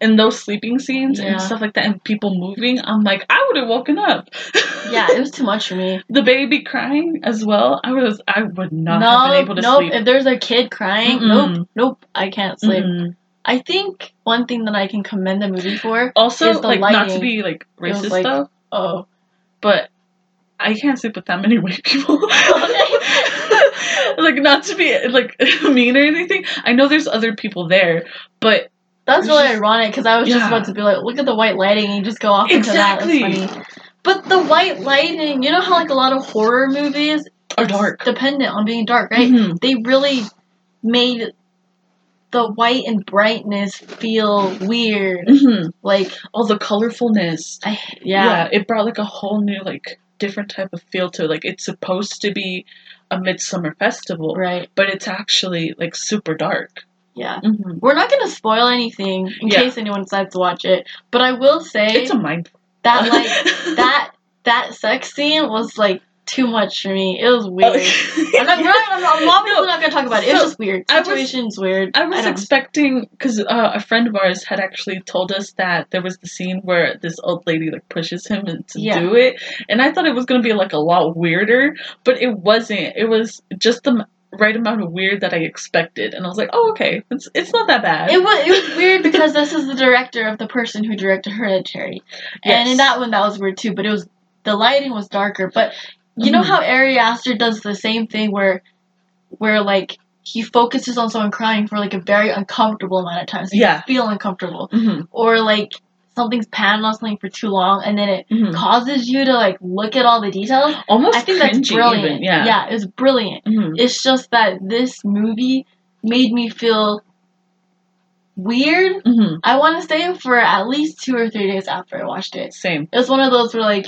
in those sleeping scenes Yeah. and stuff like that and people moving, I'm like, I would have woken up. [LAUGHS] Yeah, it was too much for me. the baby crying as well. I was I would not no, have been able to nope. sleep. If there's a kid crying, Mm-mm. nope, nope, I can't sleep. Mhm. I think one thing that I can commend the movie for, Also, Is the like not to be like racist like- though, oh, but I can't sleep with that many [LAUGHS] white people. [LAUGHS] [LAUGHS] like not to be like [LAUGHS] mean or anything. I know there's other people there, but that's really just- ironic because I was just about to be like, look at the white lighting and just go off Exactly. into that. That's funny. But the white lighting, you know how like a lot of horror movies are dark. dependent on being dark, right? Mhm. They really made the white and brightness feel weird. Mhm. Like, All the colorfulness. I yeah, it brought like a whole new like different type of feel to it. Like it's supposed to be a midsummer festival, right, but it's actually like super dark. yeah. hmm We're not gonna spoil anything in Yeah. case anyone decides to watch it, but I will say It's a mind. that like [LAUGHS] that that sex scene was like too much for me. It was weird. [LAUGHS] I'm, not, I'm, I'm obviously No, not gonna talk about it. It was so just weird. I was- Situation's weird. I was don't- expecting because uh, a friend of ours had actually told us that there was the scene where this old lady like pushes him to Yeah. do it, and I thought it was gonna be like a lot weirder, but it wasn't. It was just the right amount of weird that I expected, and I was like, oh okay, it's it's not that bad. It was it was weird [LAUGHS] because this is the director of the person who directed Hereditary, and in that one that was weird too. But it was the lighting was darker. But you know Mhm. how Ari Aster does the same thing where where like he focuses on someone crying for like a very uncomfortable amount of time, so you Yeah. feel uncomfortable, hmm or like something's panned on something for too long, and then it hmm causes you to like look at all the details. Almost I think that's brilliant. even. Yeah. yeah, it's brilliant. hmm It's just that this movie made me feel weird. hmm I want to stay for at least two or three days after I watched it. Same. It was one of those where like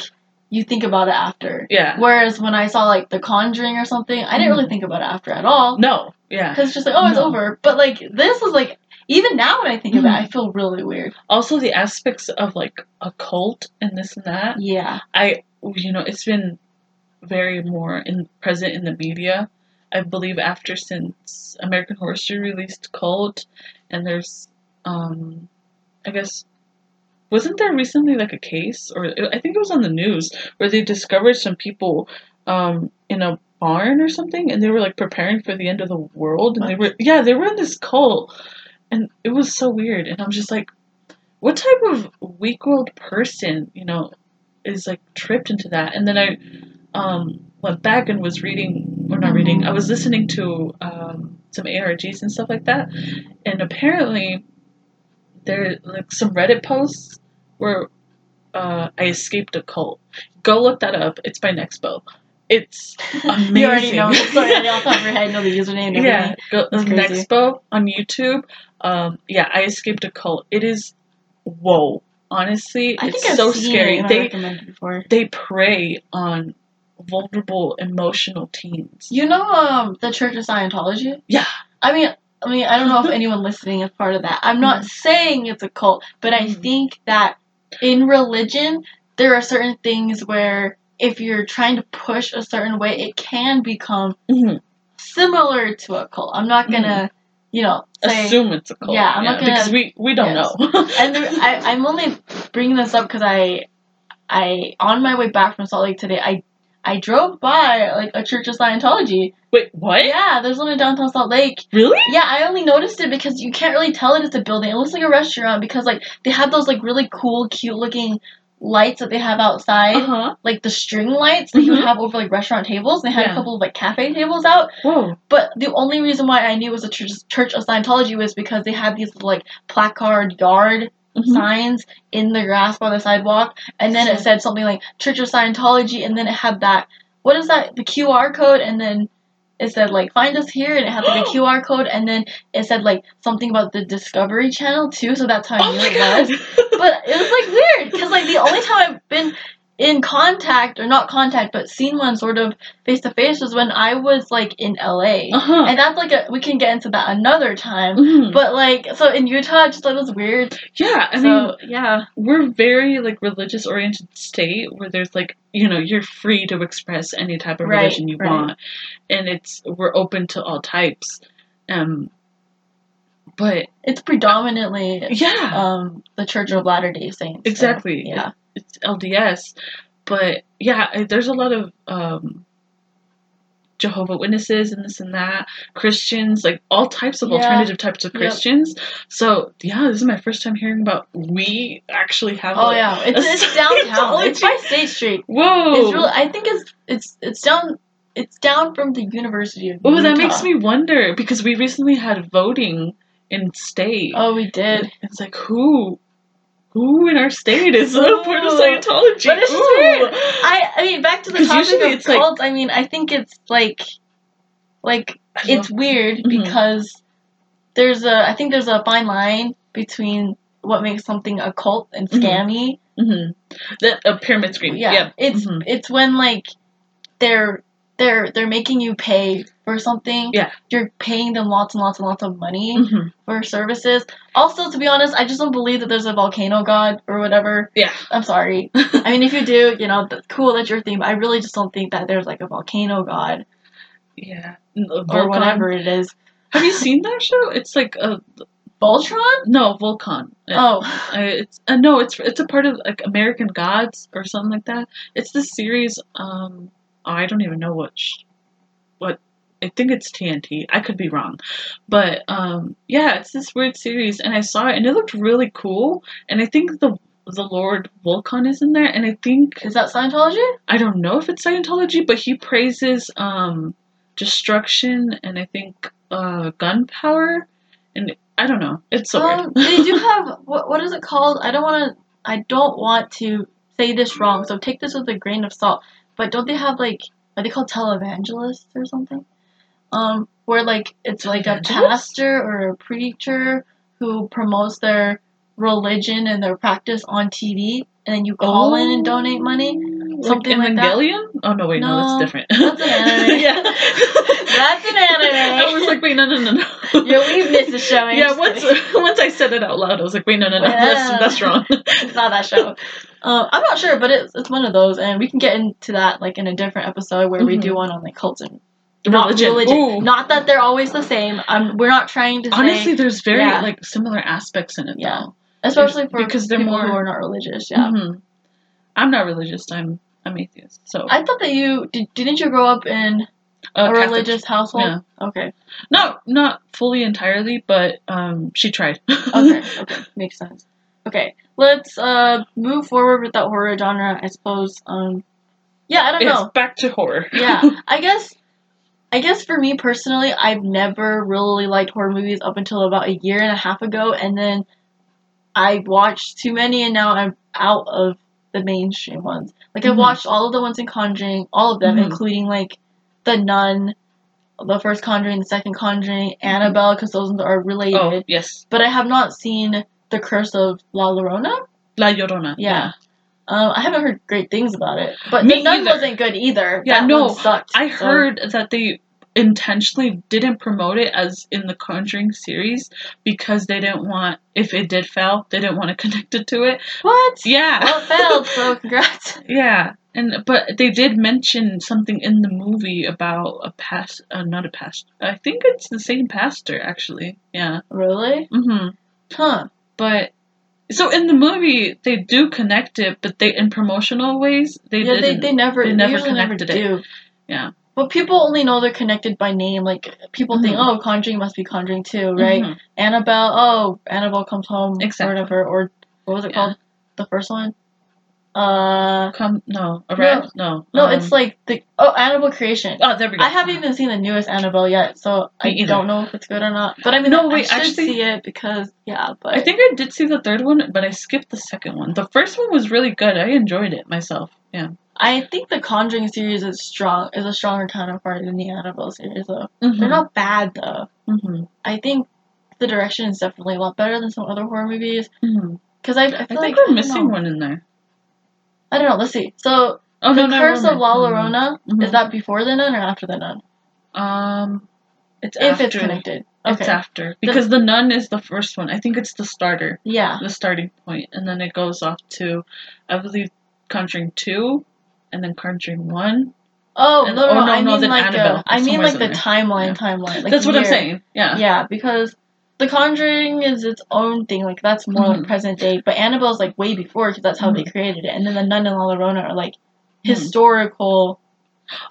you think about it after. Yeah. Whereas when I saw like The Conjuring or something, I didn't really think about it after at all. No. Yeah. Because it's just like, oh, it's No. over. But like this was like, even now when I think of it, Mhm. I feel really weird. Also, the aspects of like a cult and this and that. Yeah. I, you know, it's been very more in present in the media. I believe after since American Horror Story released Cult, and there's, um, I guess, wasn't there recently like a case, or I think it was on the news where they discovered some people, um, in a barn or something, and they were like preparing for the end of the world, and they were yeah, they were in this cult, and it was so weird, and I'm just like, what type of weak-willed person, you know, is like tripped into that? And then I um, went back and was reading, or not reading, I was listening to um, some ARGs and stuff like that, and apparently there like some Reddit posts where uh, I escaped a cult. Go look that up. It's by Nexpo. It's amazing. [LAUGHS] you already know. Sorry, off the top of your head, know the [LAUGHS] username. and yeah, go Nexpo on YouTube. Um, yeah, I escaped a cult. It is whoa. Honestly, I it's think I've so scary. It They they prey on vulnerable, emotional teens. You know, um, the Church of Scientology. Yeah. I mean, I mean, I don't know if anyone listening is part of that. I'm not saying it's a cult, but I Mhm. think that in religion there are certain things where if you're trying to push a certain way, it can become Mhm. similar to a cult. I'm not gonna, you know, say. Mm-hmm. Assume it's a cult. Yeah, I'm not gonna- because we we don't Yes. know. [LAUGHS] and there, I, I'm only bringing this up because I, I on my way back from Salt Lake today, I, I drove by like a Church of Scientology. Wait, what? Yeah, there's one in downtown Salt Lake. Really? Yeah, I only noticed it because you can't really tell it it's a building. It looks like a restaurant because like they have those like really cool, cute looking lights that they have outside, Uh huh. like the string lights that you would have over like restaurant tables. They had Yeah. a couple of like cafe tables out, Whoa. but the only reason why I knew it was a church, church of Scientology was because they had these like placard yard Mhm. signs in the grass by the sidewalk, and then it said something like Church of Scientology, and then it had that what is that the QR code, and then it said like find us here, and it had like a [GASPS] QR code, and then it said like something about the Discovery Channel too, so that's how I Oh knew it god. was. [LAUGHS] But it was like weird because like the only time I've been in contact or not contact, but seen one sort of face to face was when I was like in LA. uh huh. And that's like a we can get into that another time. Mhm. But like so in Utah, I just thought it was weird. Yeah, I so mean, yeah, we're very like religious oriented state where there's like you know you're free to express any type of Right, religion you right. want, and it's we're open to all types. Um, but it's predominantly yeah, um the Church of Latter Day Saints. so, Exactly. yeah. It's LDS, but yeah, there's a lot of um, Jehovah Witnesses and this and that, Christians, like all types of Yeah. alternative types of Yep. Christians. So yeah, this is my first time hearing about we actually have. Oh a- yeah, [LAUGHS] it's, it's downtown. [LAUGHS] It's by State Street. Whoa. It's really. I think it's it's it's down. It's down from the University of. Oh, that makes me wonder because we recently had voting in state. Oh, we did. It's like who, who in our state is a part of Scientology? But it's just Ooh. weird. I I mean, back to the topic of it's like- cults. I mean, I think it's like, like it's weird Mhm. because there's a I think there's a fine line between what makes something a cult and Mhm. scammy. Mhm. The a pyramid scheme. Yeah, Yep. it's Mhm. it's when like they're they're they're making you pay for something. Yeah. You're paying them lots and lots and lots of money Mhm. for services. Also, to be honest, I just don't believe that there's a volcano god or whatever. Yeah. I'm sorry. [LAUGHS] I mean, if you do, you know, cool. That's your theme. I really just don't think that there's like a volcano god yeah. or whatever it is. Have you seen that show? It's like a Voltron? no Volcon. Oh, Uh, it's uh, no, it's it's a part of like American Gods or something like that. It's this series. Um, I don't even know what sh- what. I think it's TNT. I could be wrong, but um, yeah, it's this weird series, and I saw it, and it looked really cool. And I think the the Lord Vulcan is in there, and I think is that Scientology? I don't know if it's Scientology, but he praises um destruction and I think uh, gunpowder, and I don't know. It's so Um, weird. they do [LAUGHS] have what what is it called? I don't want to. I don't want to say this wrong, so take this with a grain of salt. But don't they have like are they called televangelists or something? Um, where like it's like a pastor or a preacher who promotes their religion and their practice on TV, and then you call in and donate money. something like that? Evangelion? Oh no, wait, no, No, that's different. that's an [LAUGHS] anime. yeah, [LAUGHS] That's an anime. I was like, wait, no, no, no, no. Yeah, we've missed the show. I'm Yeah, once [LAUGHS] once I said it out loud, I was like, wait, no, no, no, that's that's wrong. [LAUGHS] [LAUGHS] it's not that show. Um, I'm not sure, but it's it's one of those, and we can get into that like in a different episode where we Mhm. do one on like cults and not Religion. religion. Not that they're always the same. Um, we're not trying to Honestly, say, there's very yeah. like similar aspects in it. Yeah. though. especially for because they're more- who are not religious. Yeah, Mhm. I'm not religious. I'm I'm atheist. So I thought that you did, didn't you grow up in uh, a religious household? Yeah. Okay, Not not fully entirely, but um, she tried. [LAUGHS] okay, okay, makes sense. Okay, let's uh move forward with that horror genre. I suppose. Um, yeah, I don't yes, know. back to horror. [LAUGHS] yeah, I guess. I guess for me personally, I've never really liked horror movies up until about a year and a half ago, and then I watched too many, and now I'm out of the mainstream ones. Like I Mhm. watched all of the ones in Conjuring, all of them, Mhm. including like the Nun, the first Conjuring, the second Conjuring, Annabelle, because those are related. oh yes, But I have not seen the Curse of La Llorona. La Llorona. Yeah. Um, I haven't heard great things about it, but Me the Nun either. wasn't good either. Yeah, that no, sucked. I so- heard that they intentionally didn't promote it as in the Conjuring series because they didn't want if it did fail, they didn't want to [LAUGHS] connect it to it. What? Yeah. Well, it failed, so [LAUGHS] congrats. Yeah, and but they did mention something in the movie about a past, uh, not a past. I think it's the same pastor actually. Yeah. Really? hmm Huh. But so in the movie they do connect it, but they in promotional ways they yeah, they, they never, they never usually never connected it. Yeah. But people only know they're connected by name. Like, people think, Mhm. oh, Conjuring must be Conjuring too, right? Mhm. Annabelle, oh, Annabelle comes home, Exactly. or whatever. Or, what was it Yeah. called? The first one? Uh, Come no a rat no no, um, it's like the, oh, Annabelle Creation. oh there we go. I haven't even seen the newest Annabelle yet, so I either. don't know if it's good or not. But I mean, No, wait, I should actually- see it because, yeah, but. I think I did see the third one, but I skipped the second one. The first one was really good. I enjoyed it myself. Yeah. I think the Conjuring series is strong is a stronger counterpart than the Annabelle series though. Mhm. They're not bad though. Mhm. I think the direction is definitely a lot better than some other horror movies. Mhm. Because I, I I feel think like we're missing one in there. I don't know. Let's see. So Oh the no, no, Curse never of La. Llorona Mhm. is that before the Nun or after the Nun? Um, it's If after. it's connected. It's Okay. after because the nun is the first one. I think it's the starter, Yeah. the starting point, and then it goes off to, I believe, Conjuring two, and then Conjuring one. Oh And- no, no, oh, no, no, I no, mean like uh, I mean like the there. timeline, Yeah. timeline. Like That's what I'm saying. Yeah. Yeah, because The Conjuring is its own thing. Like that's more Mhm. like present day, but Annabelle's like way before because that's how they Mhm. created it. And then the Nun and La Llorona are like Mhm. historical,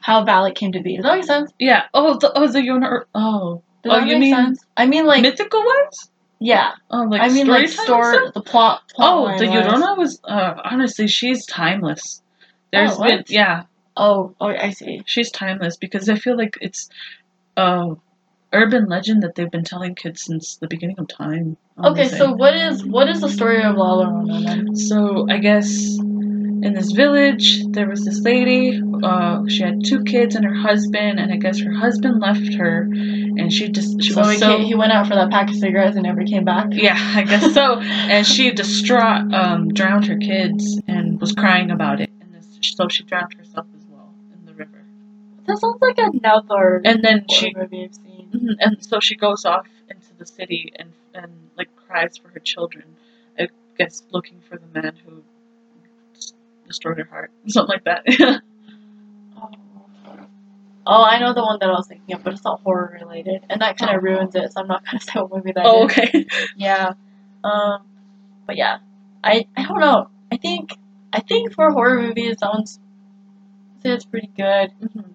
how Valak came to be. Does that make sense? Yeah. Oh, the oh the Yona. Oh, Does Oh, that you make mean sense? I mean like mythical ones. yeah. Oh, like I mean like story the plot. plot Oh, the. Llorona was uh, honestly she's timeless. There's Oh, been yeah, Oh, oh, I see. she's timeless because I feel like it's uh urban legend that they've been telling kids since the beginning of time. Okay, so what is what is the story of La Llorona then? So I guess in this village there was this lady. Uh, she had two kids and her husband, and I guess her husband left her, and she just she So was he, so he went out for that pack of cigarettes and never came back. yeah, I guess so. [LAUGHS] and she distraught um, drowned her kids and was crying about it, and this, so she drowned herself as well in the river. That sounds like another And then she movie I've seen. Mhm, and so she goes off into the city and and like cries for her children. I guess looking for the man who destroyed her heart, [LAUGHS] something like that. [LAUGHS] Oh, I know the one that I was thinking of, but it's not horror related, and that kind of ruins it. So I'm not gonna [LAUGHS] say what movie that is. oh, okay. Yeah. Um. But yeah, I I don't know. I think I think for horror movies, that one's say it's pretty good. Mhm.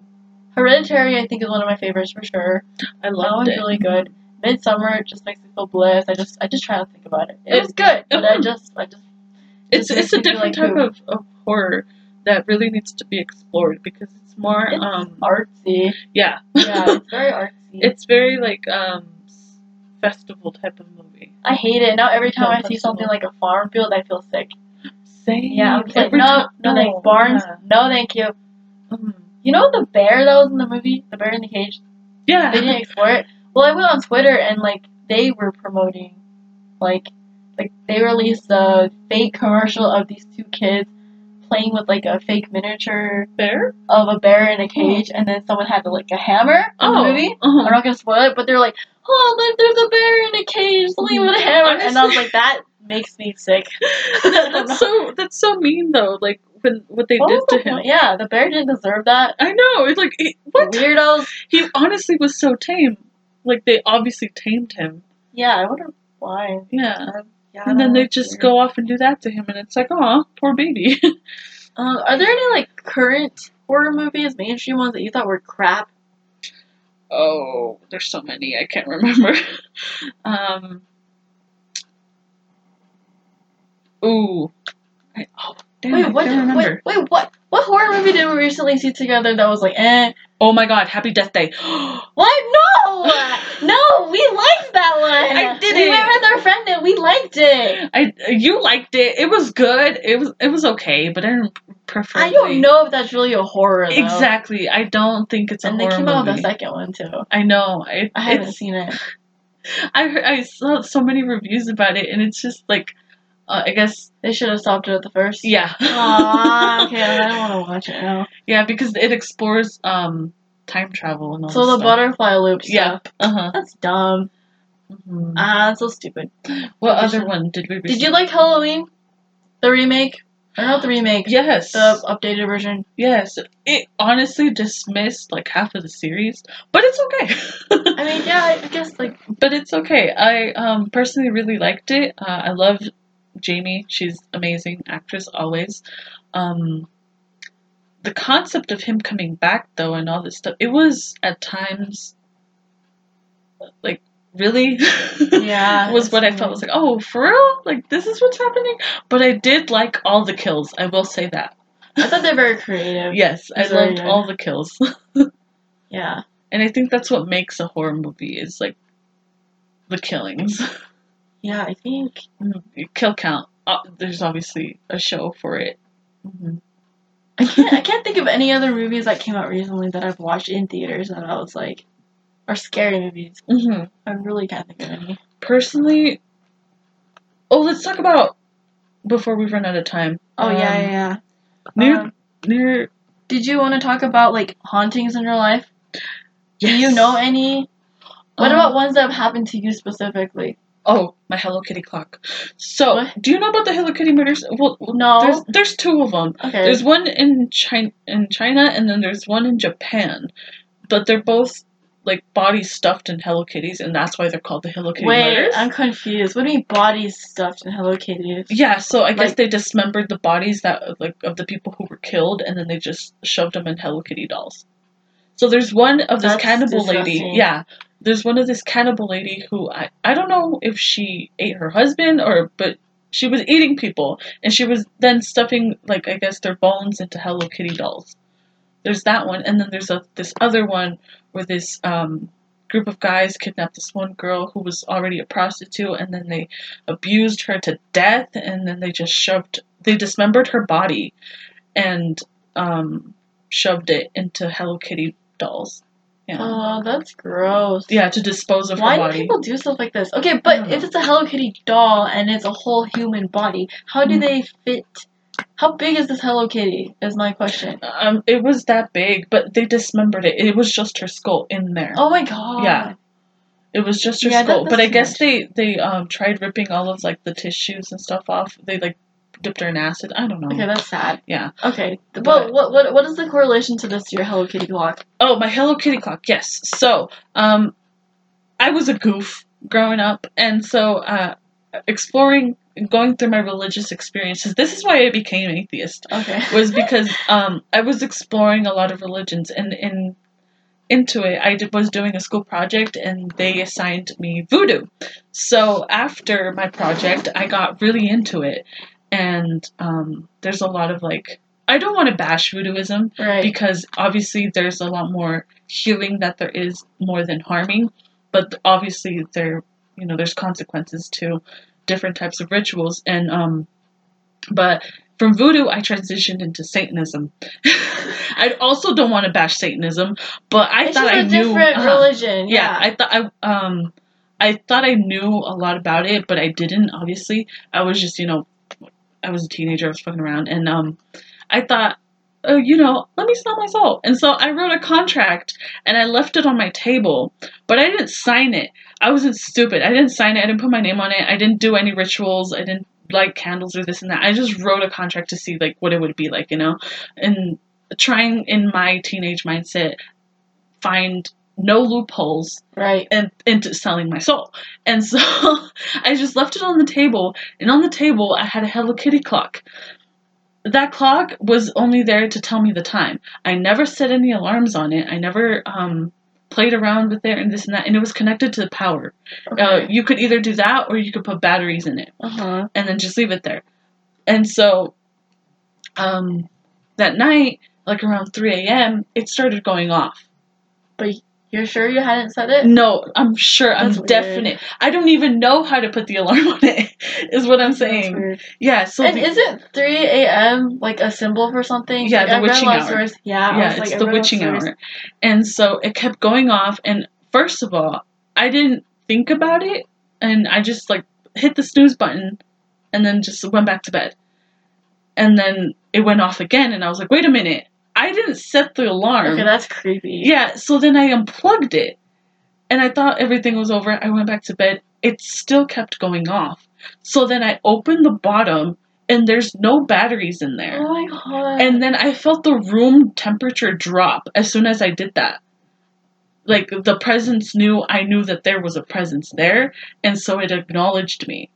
Hereditary, I think, is one of my favorites for sure. I That one's it. really good. Midsommar just makes me feel bliss. I just I just try to think about it. It It- was good, but I just I just [LAUGHS] It's just it's a makes me feel different like type of, of horror that really needs to be explored because it's It's more It's um artsy. yeah. Yeah, it's [LAUGHS] very artsy. It's very like um festival type of movie. I hate it. Now every time No, I see something like a farm field, I feel sick. Same. Yeah, I'm like, no, time- no, thanks. Barns, Yeah. no, thank you. Mhm. You know the bear that was in the movie, the bear in the cage. Yeah. They didn't explore it. Well, I went on Twitter and like they were promoting, like, like they released a fake commercial of these two kids playing with like a fake miniature Bear? of a bear in a cage, and then someone had like a hammer in Oh. the movie. Uh-huh. I'm not gonna spoil it, but they're like, "Oh, there's a bear in a cage, something with a hammer," [LAUGHS] and I was like, "That makes me sick." [LAUGHS] that's so that's so mean though. Like when what they What did to the him. point? Yeah, the bear didn't deserve that. I know. It's like it, what? Weirdos. He honestly was so tame. Like they obviously tamed him. Yeah, I wonder why. Yeah. Yeah, And then they just know. go off and do that to him, and it's like, oh, poor baby. Um, [LAUGHS] are there any like current horror movies, mainstream ones that you thought were crap? oh, there's so many I can't remember. [LAUGHS] um. Ooh. I, oh, damn, wait, what? Wait, wait, what? What horror movie did we recently see together that was like, eh? Oh my God! Happy Death Day. [GASPS] What? No, [LAUGHS] no, we liked that one. I We didn't. went with our friend and we liked it. I you liked it. It was good. It was it was okay, but I didn't prefer. I don't know if that's really a horror. Though. Exactly. I don't think it's a horror. And they came out with movie. a second one too. I know. I, I haven't seen it. [LAUGHS] I heard, I saw so many reviews about it, and it's just like, uh, I guess They should have stopped it at the first. yeah. [LAUGHS] Aw, okay, I don't want to watch it now. yeah, because it explores um time travel and all. Stuff. So this the stuff. butterfly loop stuff. Yeah. Uh huh. That's dumb. Ah, that's so stupid. What other should- one did we? Did you like Halloween? The remake? Or not the remake? Yes. The updated version. yes. It honestly dismissed like half of the series, but it's okay. I mean, yeah, I guess like [LAUGHS] but it's okay. I um personally really liked it. Uh, I love Jamie. She's amazing actress always. Um, the concept of him coming back though and all this stuff, it was at times like really [LAUGHS] Yeah, was what I felt. Was like, oh, for real? Like this is what's happening. But I did like all the kills. I will say that. I thought they're very creative. [LAUGHS] Yes, I loved good. all the kills. [LAUGHS] Yeah. And I think that's what makes a horror movie is like the killings. Yeah, I think Kill count. Uh, there's obviously a show for it. I can't I can't think of any other movies that came out recently that I've watched in theaters that I was like are scary movies. hmm I really can't think of any. Personally, oh, let's talk about before we run out of time. Oh Um, yeah, yeah, yeah. Near, Um, near. did you want to talk about like hauntings in your life? Do you know any? What Um, about ones that have happened to you specifically? Oh, my Hello Kitty clock. So, What? do you know about the Hello Kitty murders? Well, No. There's there's two of them. Okay. There's one in China, in China, and then there's one in Japan, but they're both like bodies stuffed in Hello Kitties, and that's why they're called the Hello Kitty Wait, murders. I'm confused. What do you mean bodies stuffed in Hello Kitties? Yeah, so I guess they dismembered the bodies that like of the people who were killed, and then they just shoved them in Hello Kitty dolls. So there's one of this That's cannibal lady. Yeah, there's one of this cannibal lady who I I don't know if she ate her husband or but she was eating people, and she was then stuffing like I guess their bones into Hello Kitty dolls. There's that one, and then there's a this other one where this um group of guys kidnapped this one girl who was already a prostitute and then they abused her to death and then they just shoved they dismembered her body and um shoved it into Hello Kitty dolls. Yeah. Oh, that's gross. yeah, to dispose of Why do people do stuff like this? Okay, but if it's a Hello Kitty doll and it's a whole human body, how do Mhm. they fit? How big is this Hello Kitty? Is my question. Um, it was that big, but they dismembered it. It was just her skull in there. Oh my god. Yeah. It was just her Yeah, skull. but I guess much. they they um tried ripping all of like the tissues and stuff off. They like dipped her in acid. I don't know. Okay, that's sad. Yeah. Okay, But- but what what what is the correlation to this your Hello Kitty clock? Oh, my Hello Kitty clock. Yes. So, um, I was a goof growing up, and so uh, exploring, going through my religious experiences. This is why I became atheist. Okay. Was because um, I was exploring a lot of religions, and in into it, I did, was doing a school project, and they assigned me voodoo. So after my project, I got really into it, and um, there's a lot of like I don't want to bash voodooism Right. because obviously there's a lot more healing that there is more than harming, but obviously there you know there's consequences to different types of rituals and um but from voodoo I transitioned into Satanism. [LAUGHS] I also don't want to bash Satanism, but I it's thought just I a knew different uh-huh. religion. yeah, Yeah. I thought I um I thought I knew a lot about it, but I didn't. Obviously, I was just you know, I was a teenager. I was fucking around, and um, I thought, oh, you know, let me sell my soul. And so I wrote a contract, and I left it on my table, but I didn't sign it. I wasn't stupid. I didn't sign it. I didn't put my name on it. I didn't do any rituals. I didn't light candles or this and that. I just wrote a contract to see like what it would be like, you know, and trying in my teenage mindset find no loopholes right. and into selling my soul. And so [LAUGHS] I just left it on the table, and on the table I had a Hello Kitty clock. That clock was only there to tell me the time. I never set any alarms on it. I never um, played around with it and this and that, and it was connected to the power. Uh, Okay. you could either do that or you could put batteries in it Uh huh. and then just leave it there. And so, um, that night, like around 3 a.m., it started going off. You're sure you hadn't said it? No, I'm sure. I'm weird. definite. I don't even know how to put the alarm [LAUGHS] on it. Is what I'm saying. Yeah. So and the- isn't 3 a.m. like a symbol for something? Yeah, Like, the I've read a witching hour. Yeah, yeah, was like, it's the read a lot of witching hour, and so it kept going off. And first of all, I didn't think about it, and I just like hit the snooze button, and then just went back to bed. And then it went off again, and I was like, wait a minute, I didn't set the alarm. Okay, that's creepy. Yeah, so then I unplugged it. And I thought everything was over. I went back to bed. It still kept going off. So then I opened the bottom and there's no batteries in there. Oh my god. And then I felt the room temperature drop as soon as I did that. Like the presence knew I knew that there was a presence there, and so it acknowledged me.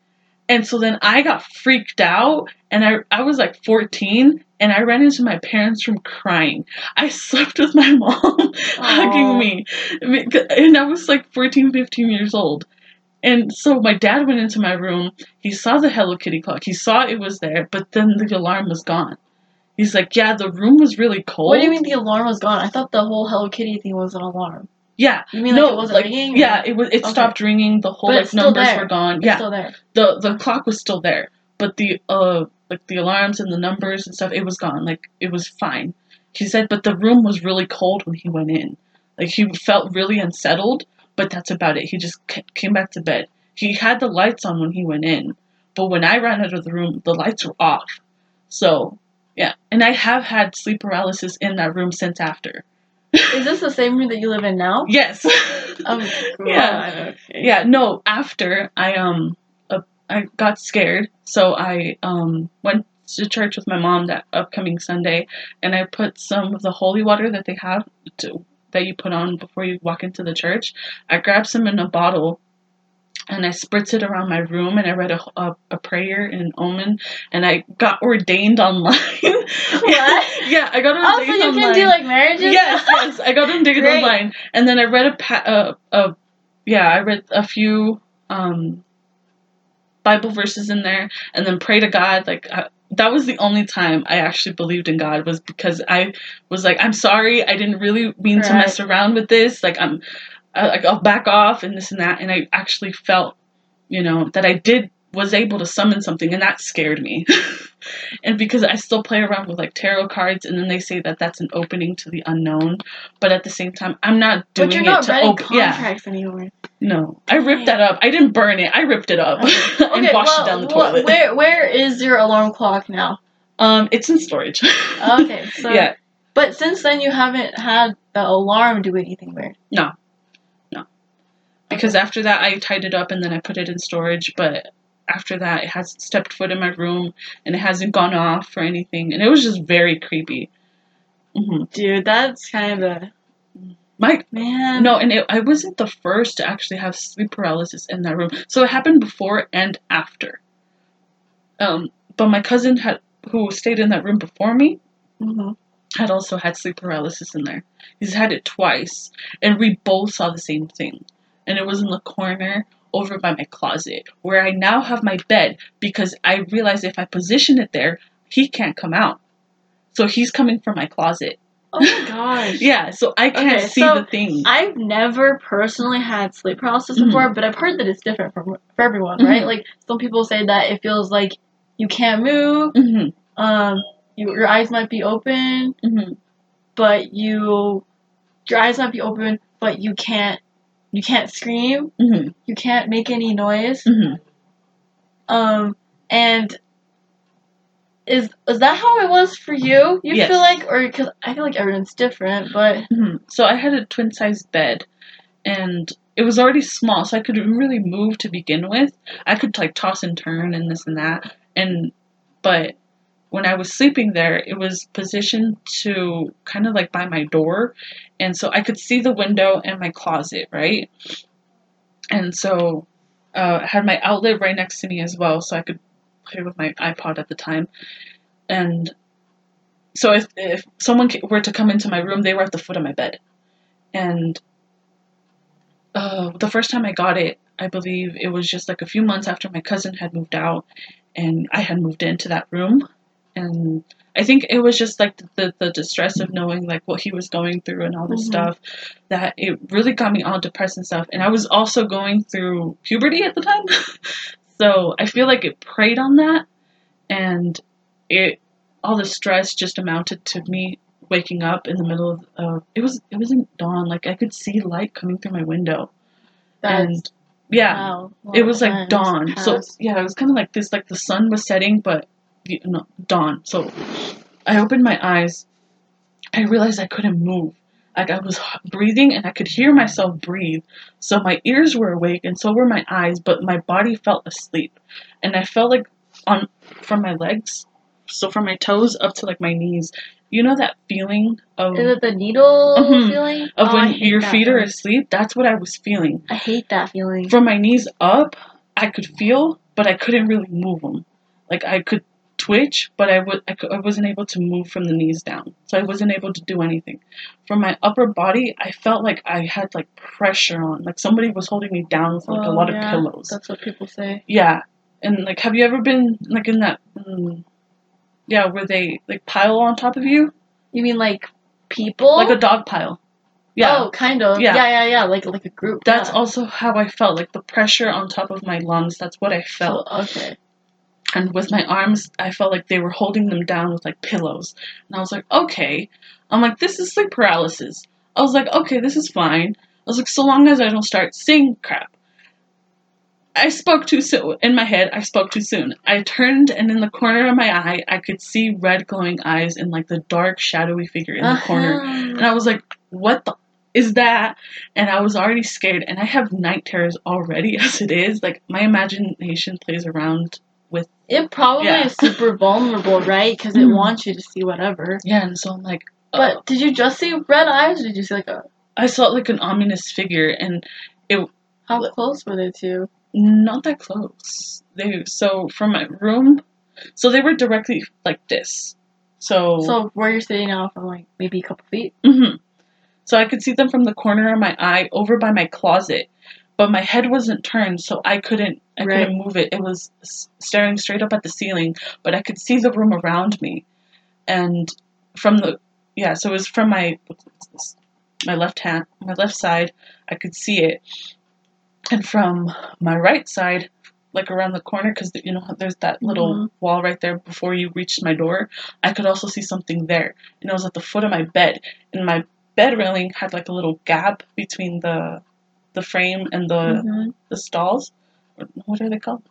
And so then I got freaked out, and I I was like 14, and I ran into my parents' room crying. I slept with my [LAUGHS] mom hugging me, and I was like 14, 15 years old. And so my dad went into my room. He saw the Hello Kitty clock. He saw it was there, but then the alarm was gone. He's like, "Yeah, the room was really cold." what do you mean the alarm was gone? I thought the whole Hello Kitty thing was an alarm. Yeah, You mean like no, it wasn't like ringing? yeah, it was. It Okay. stopped ringing. The whole But like numbers there. were gone. It's yeah, still there. the the clock was still there, but the uh like the alarms and the numbers and stuff, it was gone. Like it was fine. He said, but the room was really cold when he went in. Like he felt really unsettled, but that's about it. He just came back to bed. He had the lights on when he went in, but when I ran out of the room, the lights were off. So yeah, and I have had sleep paralysis in that room since after. Is this the same room that you live in now? Yes. Oh, [LAUGHS] Yeah. Okay. yeah no after i um i got scared so i um went to church with my mom that upcoming sunday and i put some of the holy water that they have to that you put on before you walk into the church i grabbed some in a bottle and I spritzed it around my room, and I read a, a, a prayer and an omen, and I got ordained online. [LAUGHS] What? yeah, I got ordained Oh, so you online can do like marriages? yes, yes. I got them digging Great. online, and then I read a pa- uh, uh, yeah, I read a few um Bible verses in there, and then pray to God. Like uh, that was the only time I actually believed in God was because I was like, I'm sorry, I didn't really mean to mess around with this. Like I'm, uh, like I'll back off and this and that, and I actually felt, you know, that I did was able to summon something, and that scared me. [LAUGHS] and because I still play around with like tarot cards, and then they say that that's an opening to the unknown, but at the same time, I'm not doing But you're it not to writing open. Yeah, contracts anymore. no, I ripped that up. I didn't burn it. I ripped it up Okay. [LAUGHS] and Okay, washed well, it down the toilet. where where is your alarm clock now? Um, it's in storage. [LAUGHS] Okay, so yeah, But since then, you haven't had the alarm do anything weird. No. No because after that I tied it up and then I put it in storage. But after that, it hasn't stepped foot in my room and it hasn't gone off or anything, and it was just very creepy. hmm Dude, that's kind of My man. no, and it, I wasn't the first to actually have sleep paralysis in that room. So it happened before and after. Um, but my cousin had who stayed in that room before me hmm had also had sleep paralysis in there. He's had it twice, and we both saw the same thing. And it was in the corner over by my closet, where I now have my bed because I realized if I position it there, he can't come out. So he's coming from my closet. Oh my gosh. [LAUGHS] Yeah, so I can't Okay, see so the thing. I've never personally had sleep paralysis before, but I've heard that it's different from for everyone, right? Mhm. Like some people say that it feels like you can't move, hmm um, you, your eyes might be open, hmm but you your eyes might be open, but you can't you can't scream, hmm you can't make any noise. hmm Um, and is is that how it was for you? You Yes. feel like, or because I feel like everyone's different, but hmm So I had a twin sized bed, and it was already small, so I couldn't really move to begin with. I could like toss and turn and this and that, and but when I was sleeping there, it was positioned to kind of like by my door, and so I could see the window and my closet, right? And so uh, I had my outlet right next to me as well, so I could play with my iPod at the time, and so if, if someone were to come into my room, they were at the foot of my bed. And uh, the first time I got it, I believe it was just like a few months after my cousin had moved out and I had moved into that room. And I think it was just like the, the distress of knowing like what he was going through and all this Mhm. stuff that it really got me all depressed and stuff. And I was also going through puberty at the time. [LAUGHS] so I feel like it preyed on that and it all the stress just amounted to me waking up in the middle of uh, it was it wasn't dawn like I could see light coming through my window that's and yeah wow, it was like dawn so yeah it was kind of like this like the sun was setting but know dawn so I opened my eyes I realized I couldn't move like I was breathing and I could hear myself breathe so my ears were awake and so were my eyes but my body felt asleep and I felt like on from my legs so from my toes up to like my knees you know that feeling of Is it the needle Mhm. feeling? of Oh, when your feet are asleep that's what I was feeling I hate that feeling. from my knees up, I could feel, but I couldn't really move them. Like I could twitch, but I would I, wasn't able to move from the knees down. So I wasn't able to do anything. From my upper body, I felt like I had like pressure on, like somebody was holding me down with like a Oh, lot yeah, of pillows. That's what people say. Yeah, and like, have you ever been like in that? Mm, yeah, where they like pile on top of you, You mean like people? like a dog pile. Yeah. Oh, kind of. Yeah. Yeah, yeah, yeah. Like like a group. That's yeah. also how I felt, like the pressure on top of my lungs. That's what I felt. okay. And with my arms i felt like they were holding them down with like pillows. And i was like okay. I'm like this is sleep paralysis. I was like okay this is fine. I was like so long as i don't start seeing crap. I spoke too soon in my head i spoke too soon. I turned and in the corner of my eye i could see red glowing eyes and like the dark shadowy figure in the corner. Uh-huh. and i was like what the is that? And i was already scared. And i have night terrors already [LAUGHS] as it is. Like my imagination plays around It probably Yeah. is super [LAUGHS] vulnerable, right? Because it Mhm. wants you to see whatever. Yeah, and so I'm like, But uh, did you just see red eyes, or did you see like a? I saw like an ominous figure, and it. How close were they to? not that close. They so from my room, so they were directly like this. So, So where you're sitting now, from like maybe a couple feet. hmm so I could see them from the corner of my eye over by my closet, but my head wasn't turned, so I couldn't I Right. couldn't move it. It was staring straight up at the ceiling, but I could see the room around me, and from the yeah, so it was from my my left hand, my left side, I could see it, and from my right side, like around the corner, because you know there's that little Mhm. wall right there before you reach my door. I could also see something there, and it was at the foot of my bed, and my bed railing had like a little gap between the the frame and the Mhm. the stalls. What are they called?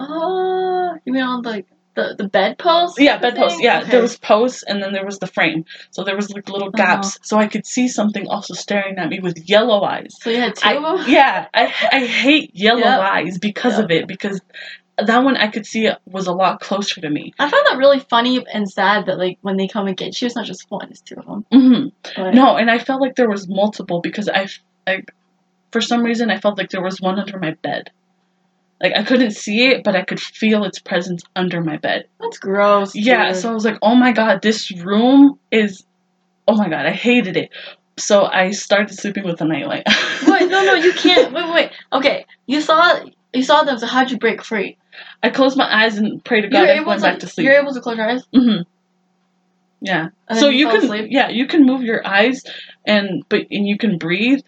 Oh, you mean on like the the bed bedpost? Yeah, bedpost. thing? Yeah, Okay. there was posts and then there was the frame. So there was like little Uh-huh. gaps. So I could see something also staring at me with yellow eyes. So you had two I, of them. [LAUGHS] yeah, I I hate yellow Yep. eyes because Yep. of it because that one I could see it was a lot closer to me. I found that really funny and sad that like when they come and get you, it's not just one, it's two of them. hmm But No, and I felt like there was multiple because I, I, for some reason, I felt like there was one under my bed. Like I couldn't see it, but I could feel its presence under my bed. that's gross. Yeah, dude. so I was like, oh my god, this room is, oh my god, I hated it. So I started sleeping with a nightlight. [LAUGHS] wait, no, no, you can't. Wait, wait. Okay, you saw you saw them. So how'd you break free? I closed my eyes and prayed to God You're and able went to. back to sleep. You're able to close your eyes. hmm Yeah. So you fell can asleep? yeah, you can move your eyes and but and you can breathe,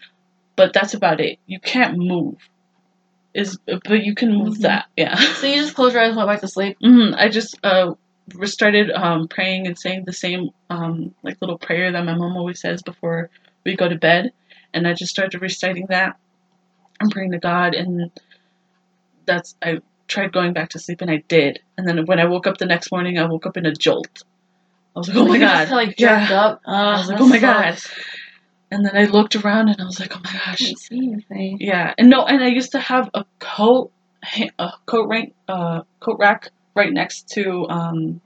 but that's about it. You can't move. Is but you can move Mhm. that. Yeah. So you just closed your eyes and went back to sleep. hmm I just uh started um praying and saying the same um like little prayer that my mom always says before we go to bed, and I just started reciting that. I'm praying to God, and that's I tried going back to sleep, and I did. And then when I woke up the next morning, I woke up in a jolt. I was like, oh my god, just, like yeah. Uh, I was like, oh my god. And then I looked around and I was like, oh my I gosh. didn't see anything. Yeah, and no, and I used to have a coat, a coat rack, uh, coat rack right next to um,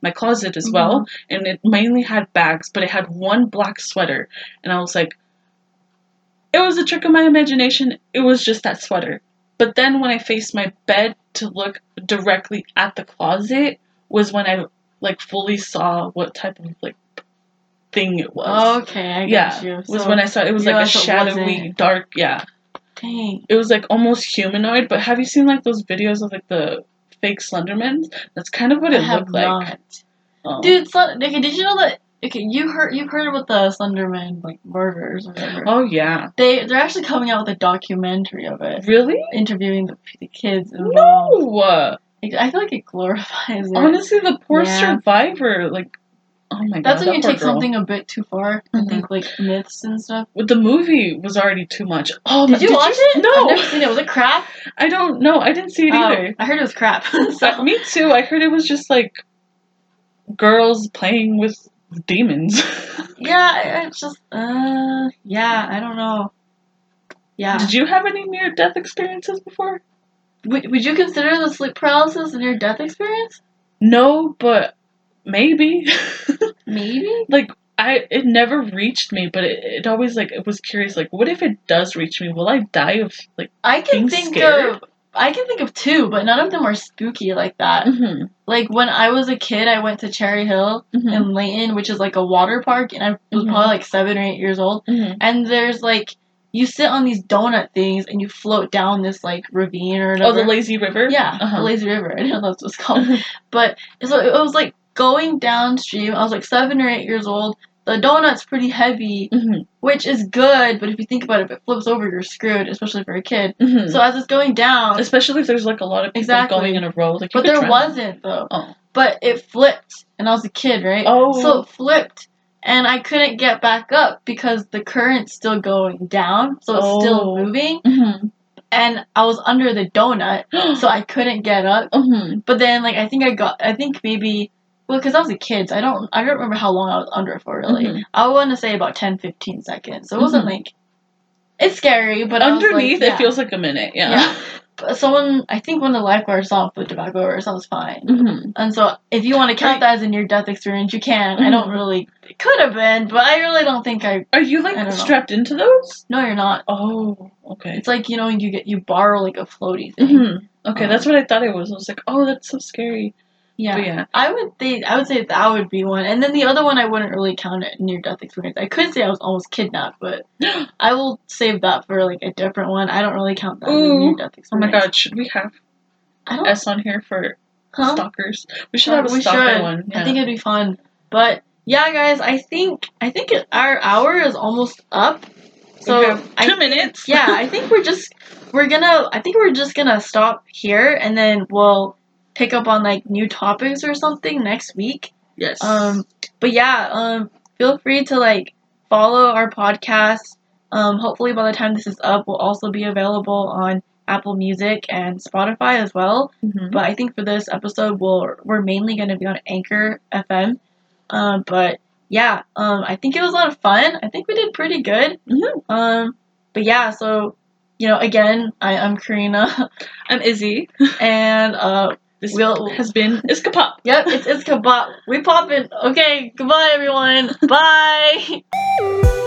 my closet as well, and it mainly had bags, but it had one black sweater, and I was like, it was a trick of my imagination. It was just that sweater. But then when I faced my bed to look directly at the closet, was when I like fully saw what type of like thing it was. Oh, okay, I yeah, got you. was when I saw it was like a shadowy, wasn't- dark, yeah dang. it was like almost humanoid. But have you seen like those videos of like the fake Slendermans? That's kind of what I it looked like. not. Oh. Dude, Slen- okay, did you know that? Okay, you heard you've heard about the Slenderman like murders or whatever. Oh yeah, They they're actually coming out with a documentary of it, really? interviewing the, the kids involved. No. I feel like it glorifies it. Honestly, the poor Yeah. survivor, like, oh my god, That's when that you take girl. something a bit too far. I Mhm. think like myths and stuff. But the movie was already too much. Oh, Did you watch it? No, I've never seen it. Was it crap? I don't know. I didn't see it Oh, either. I heard it was crap. [LAUGHS] so, Uh, [LAUGHS] me too. I heard it was just like girls playing with demons. [LAUGHS] yeah, it's just uh, yeah, I don't know. Yeah. Did you have any near death experiences before? Would, would you consider the sleep paralysis a near death experience? No, but maybe. Maybe. [LAUGHS] like I it never reached me, but it, it always like it was curious. Like, what if it does reach me? Will I die of like? I can think scared? of I can think of two, but none of them are spooky like that. Mm-hmm, Like when I was a kid, I went to Cherry Hill in Layton, which is like a water park, and I was Mhm. probably like seven or eight years old. mm-hmm. And there's like you sit on these donut things and you float down this like ravine or whatever. Oh, the lazy river. Yeah, Uh-huh. the lazy river. [LAUGHS] I didn't know that's what it's called. but so it was like going downstream. I was like seven or eight years old. The donut's pretty heavy, hmm which is good, but if you think about it, if it flips over, you're screwed, especially for a kid. hmm So as it's going down, especially if there's like a lot of people Exactly. going in a row. Like, but there wasn't though. Oh. But it flipped, and I was a kid, right? Oh. So it flipped, and I couldn't get back up because the current's still going down, so it's still Oh. moving, Mm-hmm. and I was under the donut, [GASPS] so I couldn't get up. mm-hmm. But then, like, I think I got, I think maybe, well, because I was a kid, so I don't, I don't remember how long I was under it for, really. Mhm. I want to say about 10, 15 seconds. So it wasn't Mhm. like, it's scary, but I was, like, Underneath, yeah. it feels like a minute. Yeah. Yeah. [LAUGHS] But someone, I think one of the lifeguards saw and flipped it back over, so I was fine. Mm-hmm. And so, if you want to count that as a near death experience, you can. I don't Mhm. really, it could have been, but I really don't think I, Are you don't like know. strapped into those? no, you're not. Oh, okay. It's like, you know, you get, you borrow like a floaty thing. hmm Okay, Um, that's what I thought it was. I was like, oh, that's so scary. Yeah. But yeah. I would think I would say that would be one, and then the other one I wouldn't really count it near death experience. I could say I was almost kidnapped, but [GASPS] I will save that for like a different one. I don't really count that near death experience. Oh my god, should we have I don't. S on here for huh? stalkers? We should have a we stalker should. one. I think it'd be fun, but yeah, guys, I think I think it, our hour is almost up. So have I two minutes. yeah, I think we're just we're gonna I think we're just gonna stop here and then we'll pick up on like new topics or something next week. yes. Um, but yeah, um, feel free to like follow our podcast. Um, hopefully by the time this is up, we'll also be available on Apple Music and Spotify as well. Mhm. But I think for this episode, we'll we're mainly going to be on Anchor FM. Um, but yeah, um, I think it was a lot of fun. I think we did pretty good. Mhm. Um, but yeah, so you know, again, I am Karinna, [LAUGHS] I'm Izzy. [LAUGHS] and uh, This We'll- has been [LAUGHS] Izkapop. yep, Izkapop. We poppin'. Okay, goodbye everyone. [LAUGHS] Bye.